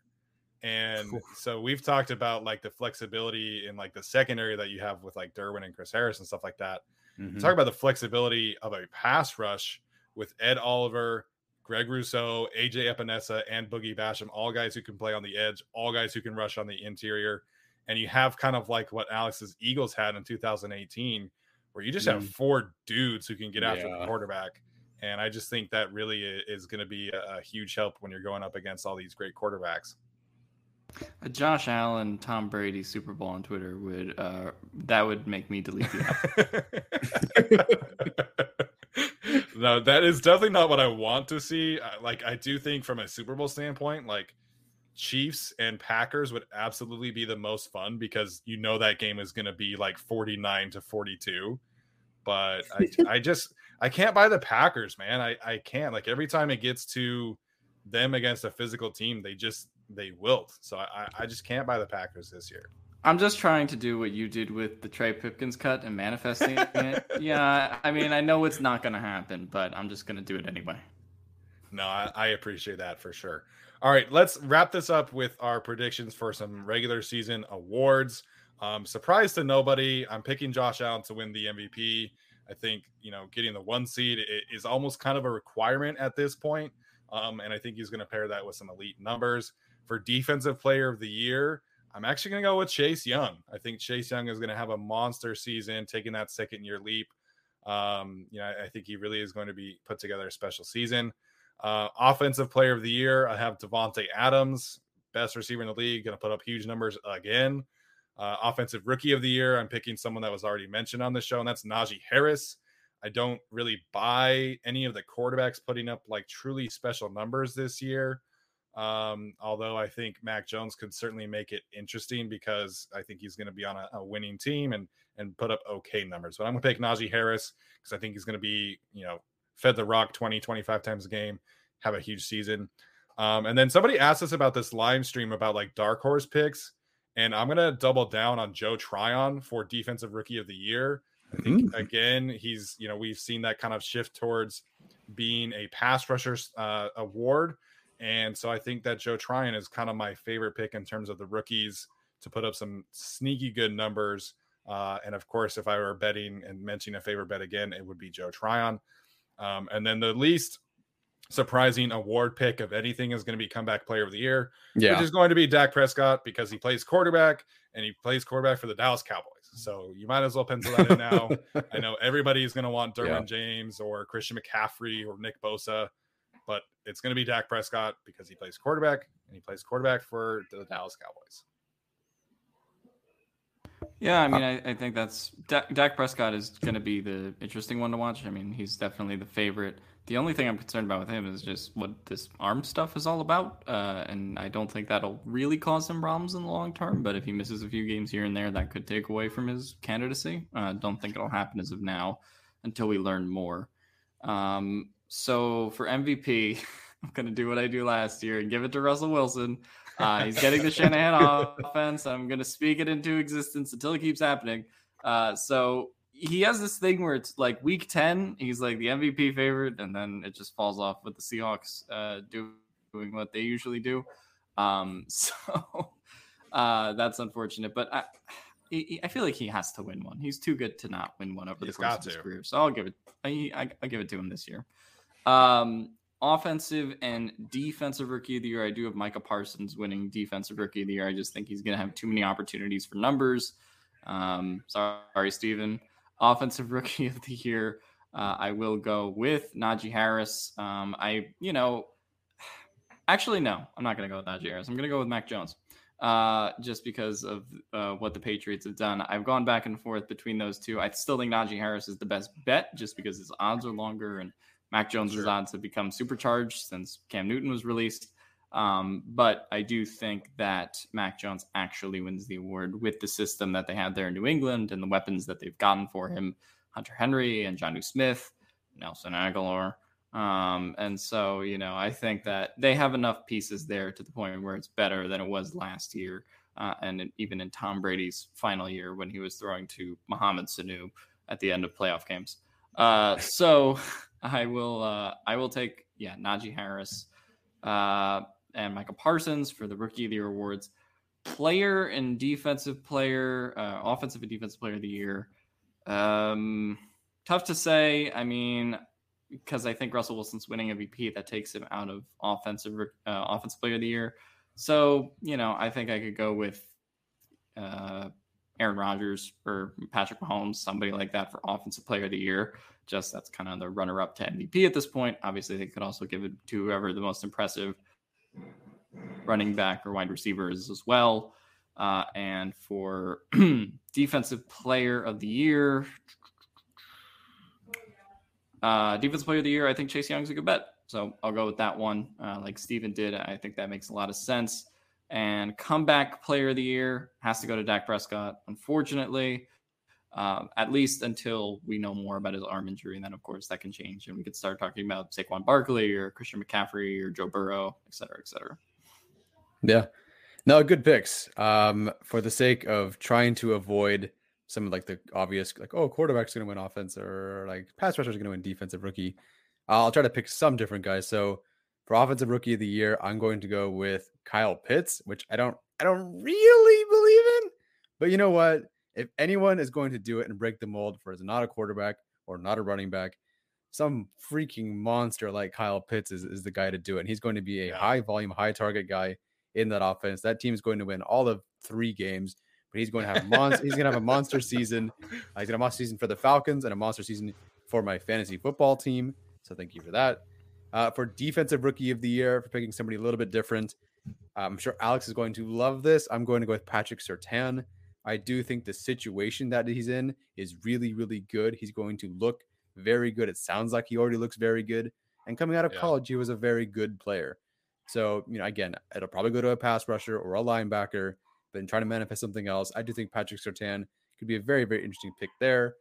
And so we've talked about like the flexibility in like the secondary that you have with like Derwin and Chris Harris and stuff like that. Mm-hmm. Talk about the flexibility of a pass rush with Ed Oliver, Greg Rousseau, AJ Epenesa, and Boogie Basham, all guys who can play on the edge, all guys who can rush on the interior. And you have kind of like what Alex's Eagles had in 2018, where you just mm. have four dudes who can get after yeah. the quarterback. And I just think that really is going to be a, a huge help when you're going up against all these great quarterbacks. A Josh Allen, Tom Brady Super Bowl on Twitter would uh, that would make me delete the app. <laughs> no, that is definitely not what I want to see. Like I do think from a Super Bowl standpoint, like Chiefs and Packers would absolutely be the most fun because you know that game is going to be like 49 to 42. But I, I just I can't buy the Packers, man. I I can't. Like every time it gets to them against a physical team, they just they wilt. So I, I just can't buy the Packers this year. I'm just trying to do what you did with the Trey Pipkins cut and manifesting it. <laughs> Yeah, I mean, I know it's not going to happen, but I'm just going to do it anyway. No, I, I, appreciate that for sure. All right, let's wrap this up with our predictions for some regular season awards. Um, surprise to nobody, I'm picking Josh Allen to win the MVP. I think you know getting the one seed is almost kind of a requirement at this point, um, and I think he's going to pair that with some elite numbers for defensive player of the year. I'm actually going to go with Chase Young. I think Chase Young is going to have a monster season, taking that second year leap. Um, you know, I, I think he really is going to be put together a special season. Uh, offensive player of the year, I have Davante Adams, best receiver in the league, going to put up huge numbers again. Uh, offensive rookie of the year, I'm picking someone that was already mentioned on the show, and that's Najee Harris. I don't really buy any of the quarterbacks putting up like truly special numbers this year. Um, although I think Mac Jones could certainly make it interesting because I think he's going to be on a, a, winning team and and put up okay numbers. But I'm going to pick Najee Harris because I think he's going to be, you know, fed the rock 20, 25 times a game, have a huge season. Um, and then somebody asked us about this live stream about like dark horse picks. And I'm going to double down on Joe Tryon for defensive rookie of the year. I think again, he's, you know, we've seen that kind of shift towards being a pass rusher uh, award and so I think that Joe Tryon is kind of my favorite pick in terms of the rookies to put up some sneaky good numbers. Uh, and of course, if I were betting and mentioning a favorite bet again, it would be Joe Tryon. Um, and then the least surprising award pick of anything is going to be comeback player of the year, yeah. which is going to be Dak Prescott because he plays quarterback and he plays quarterback for the Dallas Cowboys. So you might as well pencil that in now. I <laughs> know everybody is going to want Derwin yeah. James or Christian McCaffrey or Nick Bosa but it's going to be Dak Prescott because he plays quarterback and he plays quarterback for the Dallas Cowboys. Yeah, I mean, I, I think that's Dak Prescott is going to be the interesting one to watch. I mean, he's definitely the favorite. The only thing I'm concerned about with him is just what this arm stuff is all about, uh, and I don't think that'll really cause him problems in the long term. But if he misses a few games here and there, that could take away from his candidacy. I uh, don't think it'll happen as of now until we learn more. Um, so for MVP, <laughs> I'm going to do what I do last year and give it to Russell Wilson. <laughs> Uh, he's getting the Shanahan offense. I'm going to speak it into existence until it keeps happening. Uh, so he has this thing where it's like week 10, he's like the MVP favorite, and then it just falls off with the Seahawks uh, doing what they usually do. Um, <laughs> so uh, that's unfortunate, but I, I feel like he has to win one. He's too good to not win one over he's the course of his to. career. So I'll give it. I, I, will give it to him this year. Um, offensive and defensive rookie of the year. I do have Micah Parsons winning defensive rookie of the year. I just think he's going to have too many opportunities for numbers. Um, sorry, Steven offensive <laughs> rookie of the year. Uh, I will go with Najee Harris. Um, I, you know, actually, no, I'm not going to go with Najee Harris. I'm going to go with Mac Jones uh, just because of uh, what the Patriots have done. I've gone back and forth between those two. I still think Najee Harris is the best bet just because his odds are longer and Mac Jones' sure. odds have become supercharged since Cam Newton was released. Um, but I do think that Mac Jones actually wins the award with the system that they had there in New England and the weapons that they've gotten for him Hunter Henry and Jonnu Smith, Nelson Agholor. Um, and so, you know, I think that they have enough pieces there to the point where it's better than it was last year. Uh, and even in Tom Brady's final year when he was throwing to Mohamed Sanu at the end of playoff games. Uh, so <laughs> I will, uh, I will take, yeah, Najee Harris. Uh, and Michael Parsons for the Rookie of the Year awards. Player and defensive player, uh, offensive and defensive player of the year. Um, tough to say. I mean, because I think Russell Wilson's winning MVP, that takes him out of offensive uh, offensive player of the year. So you know, I think I could go with uh, Aaron Rodgers or Patrick Mahomes, somebody like that for offensive player of the year. Just that's kind of the runner up to MVP at this point. Obviously, they could also give it to whoever the most impressive running back or wide receivers as well. Uh, and for <clears throat> defensive player of the year, uh, defensive player of the year, I think Chase Young's a good bet. So I'll go with that one. Uh, like Steven did, I think that makes a lot of sense. And comeback player of the year has to go to Dak Prescott. Unfortunately, um, at least until we know more about his arm injury. And then, of course, that can change. And we could start talking about Saquon Barkley or Christian McCaffrey or Joe Burrow, et cetera, et cetera. Yeah. No, good picks. Um, for the sake of trying to avoid some of like the obvious, like, oh, quarterback's going to win offense or like pass rusher's going to win defensive rookie. I'll try to pick some different guys. So for offensive rookie of the year, I'm going to go with Kyle Pitts, which I don't, I don't really believe in, but you know what? If anyone is going to do it and break the mold for as not a quarterback or not a running back, some freaking monster like Kyle Pitts is, is the guy to do it. And he's going to be a yeah. high volume, high target guy in that offense. That team's going to win all of three games, but he's going to have mon- he's going to have a monster season. Uh, he's going to have a monster season for the Falcons and a monster season for my fantasy football team. So thank you for that. Uh, for defensive rookie of the year, for picking somebody a little bit different, I'm sure Alex is going to love this. I'm going to go with Patrick Surtain. I do think the situation that he's in is really, really good. He's going to look very good. It sounds like he already looks very good. And coming out of yeah. college, he was a very good player. So, you know, again, it'll probably go to a pass rusher or a linebacker, but in trying to manifest something else, I do think Patrick Surtain could be a very, very interesting pick there.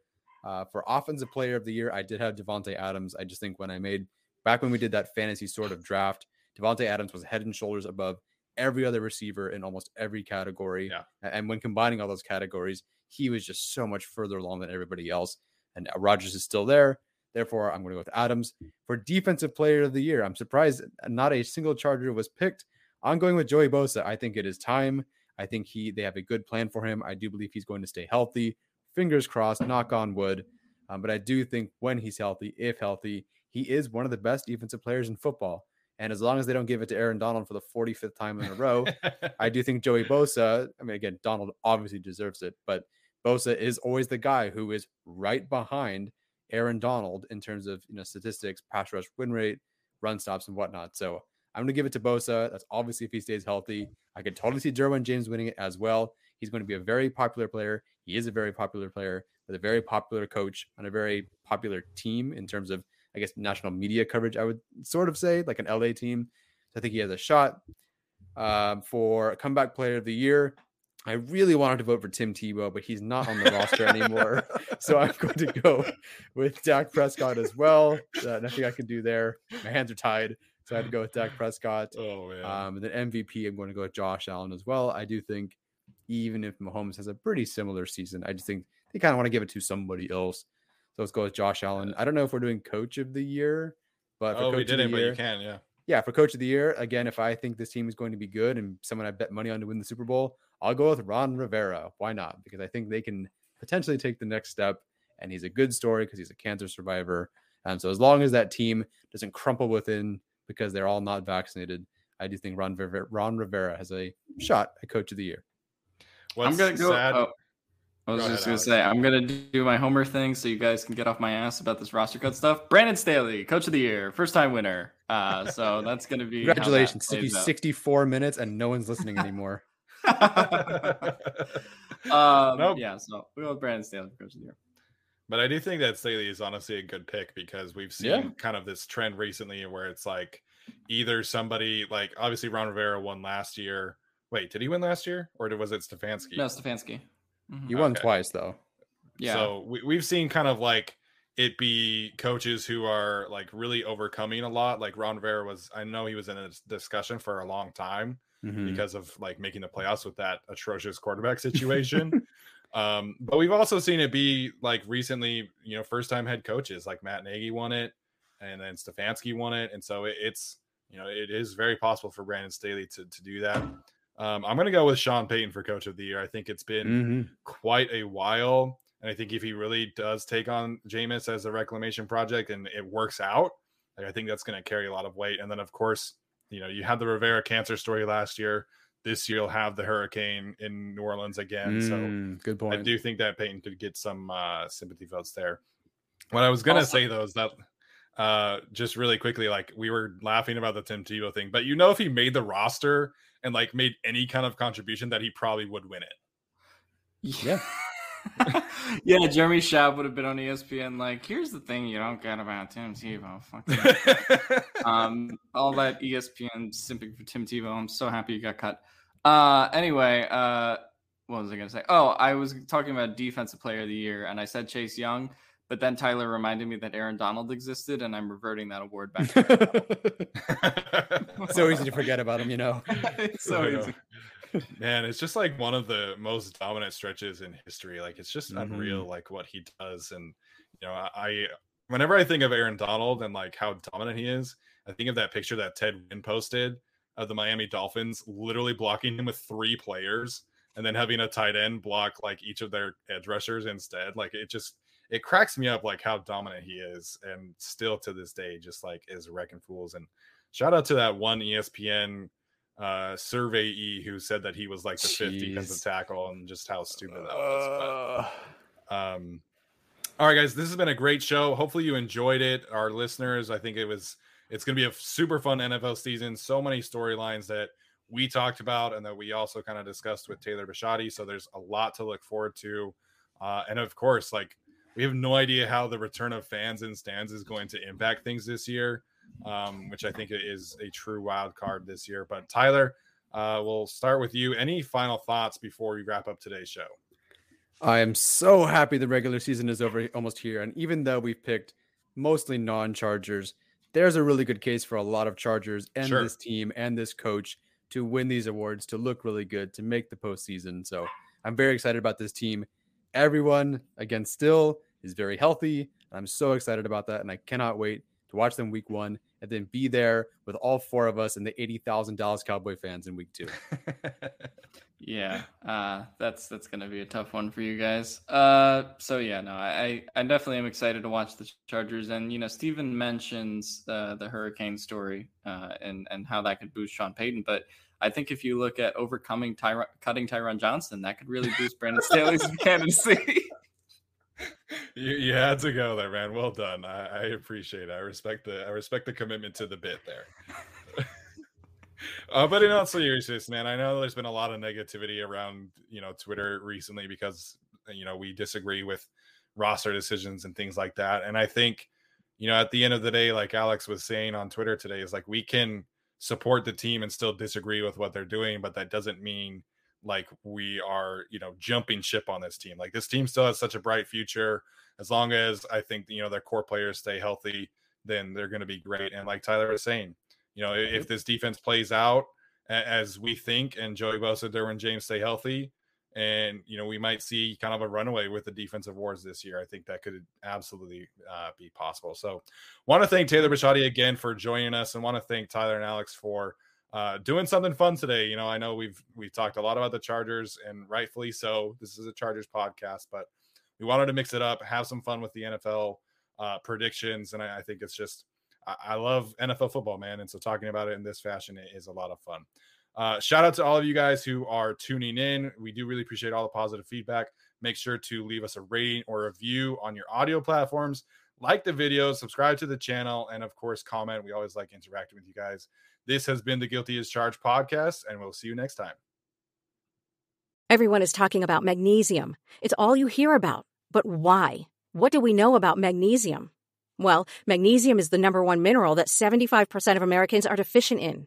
Uh, for offensive player of the year, I did have Davante Adams. I just think when I made back when we did that fantasy sort of draft, Davante Adams was head and shoulders above every other receiver in almost every category. Yeah. And when combining all those categories, he was just so much further along than everybody else. And Rodgers is still there. Therefore, I'm going to go with Adams for defensive player of the year. I'm surprised not a single Charger was picked. I'm going with Joey Bosa. I think it is time. I think he they have a good plan for him. I do believe he's going to stay healthy. Fingers crossed, knock on wood. Um, but I do think when he's healthy, if healthy, he is one of the best defensive players in football. And as long as they don't give it to Aaron Donald for the 45th time in a row, I <laughs> do think Joey Bosa, I mean, again, Donald obviously deserves it, but Bosa is always the guy who is right behind Aaron Donald in terms of you know statistics, pass rush win rate, run stops, and whatnot. So I'm going to give it to Bosa. That's obviously if he stays healthy. I could totally see Derwin James winning it as well. he's going to be a very popular player. He is a very popular player with a very popular coach on a very popular team in terms of, I guess, national media coverage. I would sort of say like an LA team. So I think he has a shot um, for comeback player of the year. I really wanted to vote for Tim Tebow, but he's not on the roster anymore. <laughs> So I'm going to go with Dak Prescott as well. Uh, nothing I can do there. My hands are tied. So I had to go with Dak Prescott. Oh man. Um, and then MVP, I'm going to go with Josh Allen as well. I do think even if Mahomes has a pretty similar season, I just think they kind of want to give it to somebody else. So let's go with Josh Allen. I don't know if we're doing coach of the year, but for oh, coach we of the didn't, but you can, yeah. yeah, for coach of the year, again, if I think this team is going to be good and someone I bet money on to win the Super Bowl, I'll go with Ron Rivera. Why not? Because I think they can potentially take the next step. And he's a good story because he's a cancer survivor. And so as long as that team doesn't crumple within because they're all not vaccinated, I do think Ron Rivera, Ron Rivera has a shot at coach of the year. What's I'm gonna go. sad- oh, I was Go just ahead, gonna Alex. say I'm gonna do my homer thing so you guys can get off my ass about this roster cut stuff. Brandon Staley, coach of the year, first time winner. Uh, so <laughs> that's gonna be how that Congratulations. Took you plays out. 64 minutes and no one's listening <laughs> anymore. <laughs> um, Nope. Yeah, so we go with Brandon Staley coach of the year. But I do think that Staley is honestly a good pick because we've seen Yeah. kind of this trend recently where it's like either somebody like obviously Ron Rivera won last year. Wait, did he win last year or was it Stefanski? No, Stefanski. Mhm. He won Okay. twice, though. Yeah. So we, we've seen kind of like it be coaches who are like really overcoming a lot. Like Ron Rivera was, I know he was in a discussion for a long time Mhm. because of like making the playoffs with that atrocious quarterback <laughs> situation. um, but we've also seen it be like recently, you know, first time head coaches like Matt Nagy won it, and then Stefanski won it, and so it, it's you know it is very possible for Brandon Staley to to do that. Um, I'm going to go with Sean Payton for coach of the year. I think it's been Mhm. quite a while. And I think if he really does take on Jameis as a reclamation project and it works out, like I think that's going to carry a lot of weight. And then, of course, you know, you had the Rivera cancer story last year. This year, you'll have the hurricane in New Orleans again. So good point. I do think that Payton could get some uh, sympathy votes there. What I was gonna Also- say though is that uh, just really quickly, like we were laughing about the Tim Tebow thing, but you know, if he made the roster and like made any kind of contribution, that he probably would win it. Yeah. <laughs> yeah, Jeremy Schaap would have been on ESPN. Like, here's the thing you don't get about Tim Tebow. Fuck <laughs> um, all that ESPN simping for Tim Tebow. I'm so happy you got cut. Uh, anyway, uh, what was I gonna say? Oh, I was talking about defensive player of the year, and I said Chase Young, but then Tyler reminded me that Aaron Donald existed, and I'm reverting that award back. <laughs> so easy to forget about him, you know. it's <laughs> so know. easy. Man, it's just like one of the most dominant stretches in history. Like it's just Mhm. unreal, like what he does. And you know, I, I whenever I think of Aaron Donald and like how dominant he is, I think of that picture that Ted Nguyen posted of the Miami Dolphins literally blocking him with three players and then having a tight end block like each of their edge rushers instead. Like it just it cracks me up like how dominant he is, and still to this day, just like is wrecking fools. And shout out to that one ESPN uh surveyee who said that he was like the fifth defensive tackle and just how stupid that was. But um all right guys, this has been a great show. Hopefully you enjoyed it. Our listeners, I think it was it's gonna be a super fun NFL season. So many storylines that we talked about and that we also kind of discussed with Taylor Bisciotti. So there's a lot to look forward to. Uh, and of course, like we have no idea how the return of fans and stands is going to impact things this year, um, which I think is a true wild card this year. But Tyler, uh, we'll start with you. Any final thoughts before we wrap up today's show? I am so happy the regular season is over almost here. And even though we've picked mostly non Chargers, there's a really good case for a lot of Chargers and Sure. this team and this coach to win these awards, to look really good, to make the postseason. So I'm very excited about this team. Everyone, again, still is very healthy. I'm so excited about that. And I cannot wait to watch them week one and then be there with all four of us and the 80,000 Dallas Cowboy fans in week two. <laughs> Yeah, uh, that's that's gonna be a tough one for you guys. Uh, so yeah, no, I I definitely am excited to watch the Chargers, and you know, Steven mentions uh, the Hurricane story uh, and and how that could boost Sean Payton, but I think if you look at overcoming Tyron, cutting Tyron Johnson, that could really boost <laughs> Brandon Staley's candidacy. you, you had to go there, man. Well done. I, I appreciate it. I respect the I respect the commitment to the bit there. <laughs> uh, but in all seriousness, man, I know there's been a lot of negativity around you know Twitter recently because you know we disagree with roster decisions and things like that. And I think you know at the end of the day, like Alex was saying on Twitter today, is like we can support the team and still disagree with what they're doing, but that doesn't mean like we are you know jumping ship on this team. Like this team still has such a bright future as long as I think you know their core players stay healthy, then they're going to be great. And like Tyler was saying, you know, mm-hmm. if this defense plays out as we think, and Joey Bosa, Derwin James stay healthy, and you know we might see kind of a runaway with the defensive wars this year. I think that could absolutely uh, be possible. So, want to thank Taylor Bisciotti again for joining us, and want to thank Tyler and Alex for uh, doing something fun today. You know, I know we've we've talked a lot about the Chargers, and rightfully so. This is a Chargers podcast, but we wanted to mix it up, have some fun with the NFL uh, predictions, and I, I, think it's just I, I, love NFL football, man, and so talking about it in this fashion is a lot of fun. Uh, shout out to all of you guys who are tuning in. We do really appreciate all the positive feedback. Make sure to leave us a rating or a review on your audio platforms. Like the video, subscribe to the channel, and of course, comment. We always like interacting with you guys. This has been the Guilty as Charged podcast, and we'll see you next time. Everyone is talking about magnesium. It's all you hear about. But why? What do we know about magnesium? Well, magnesium is the number one mineral that 75% of Americans are deficient in.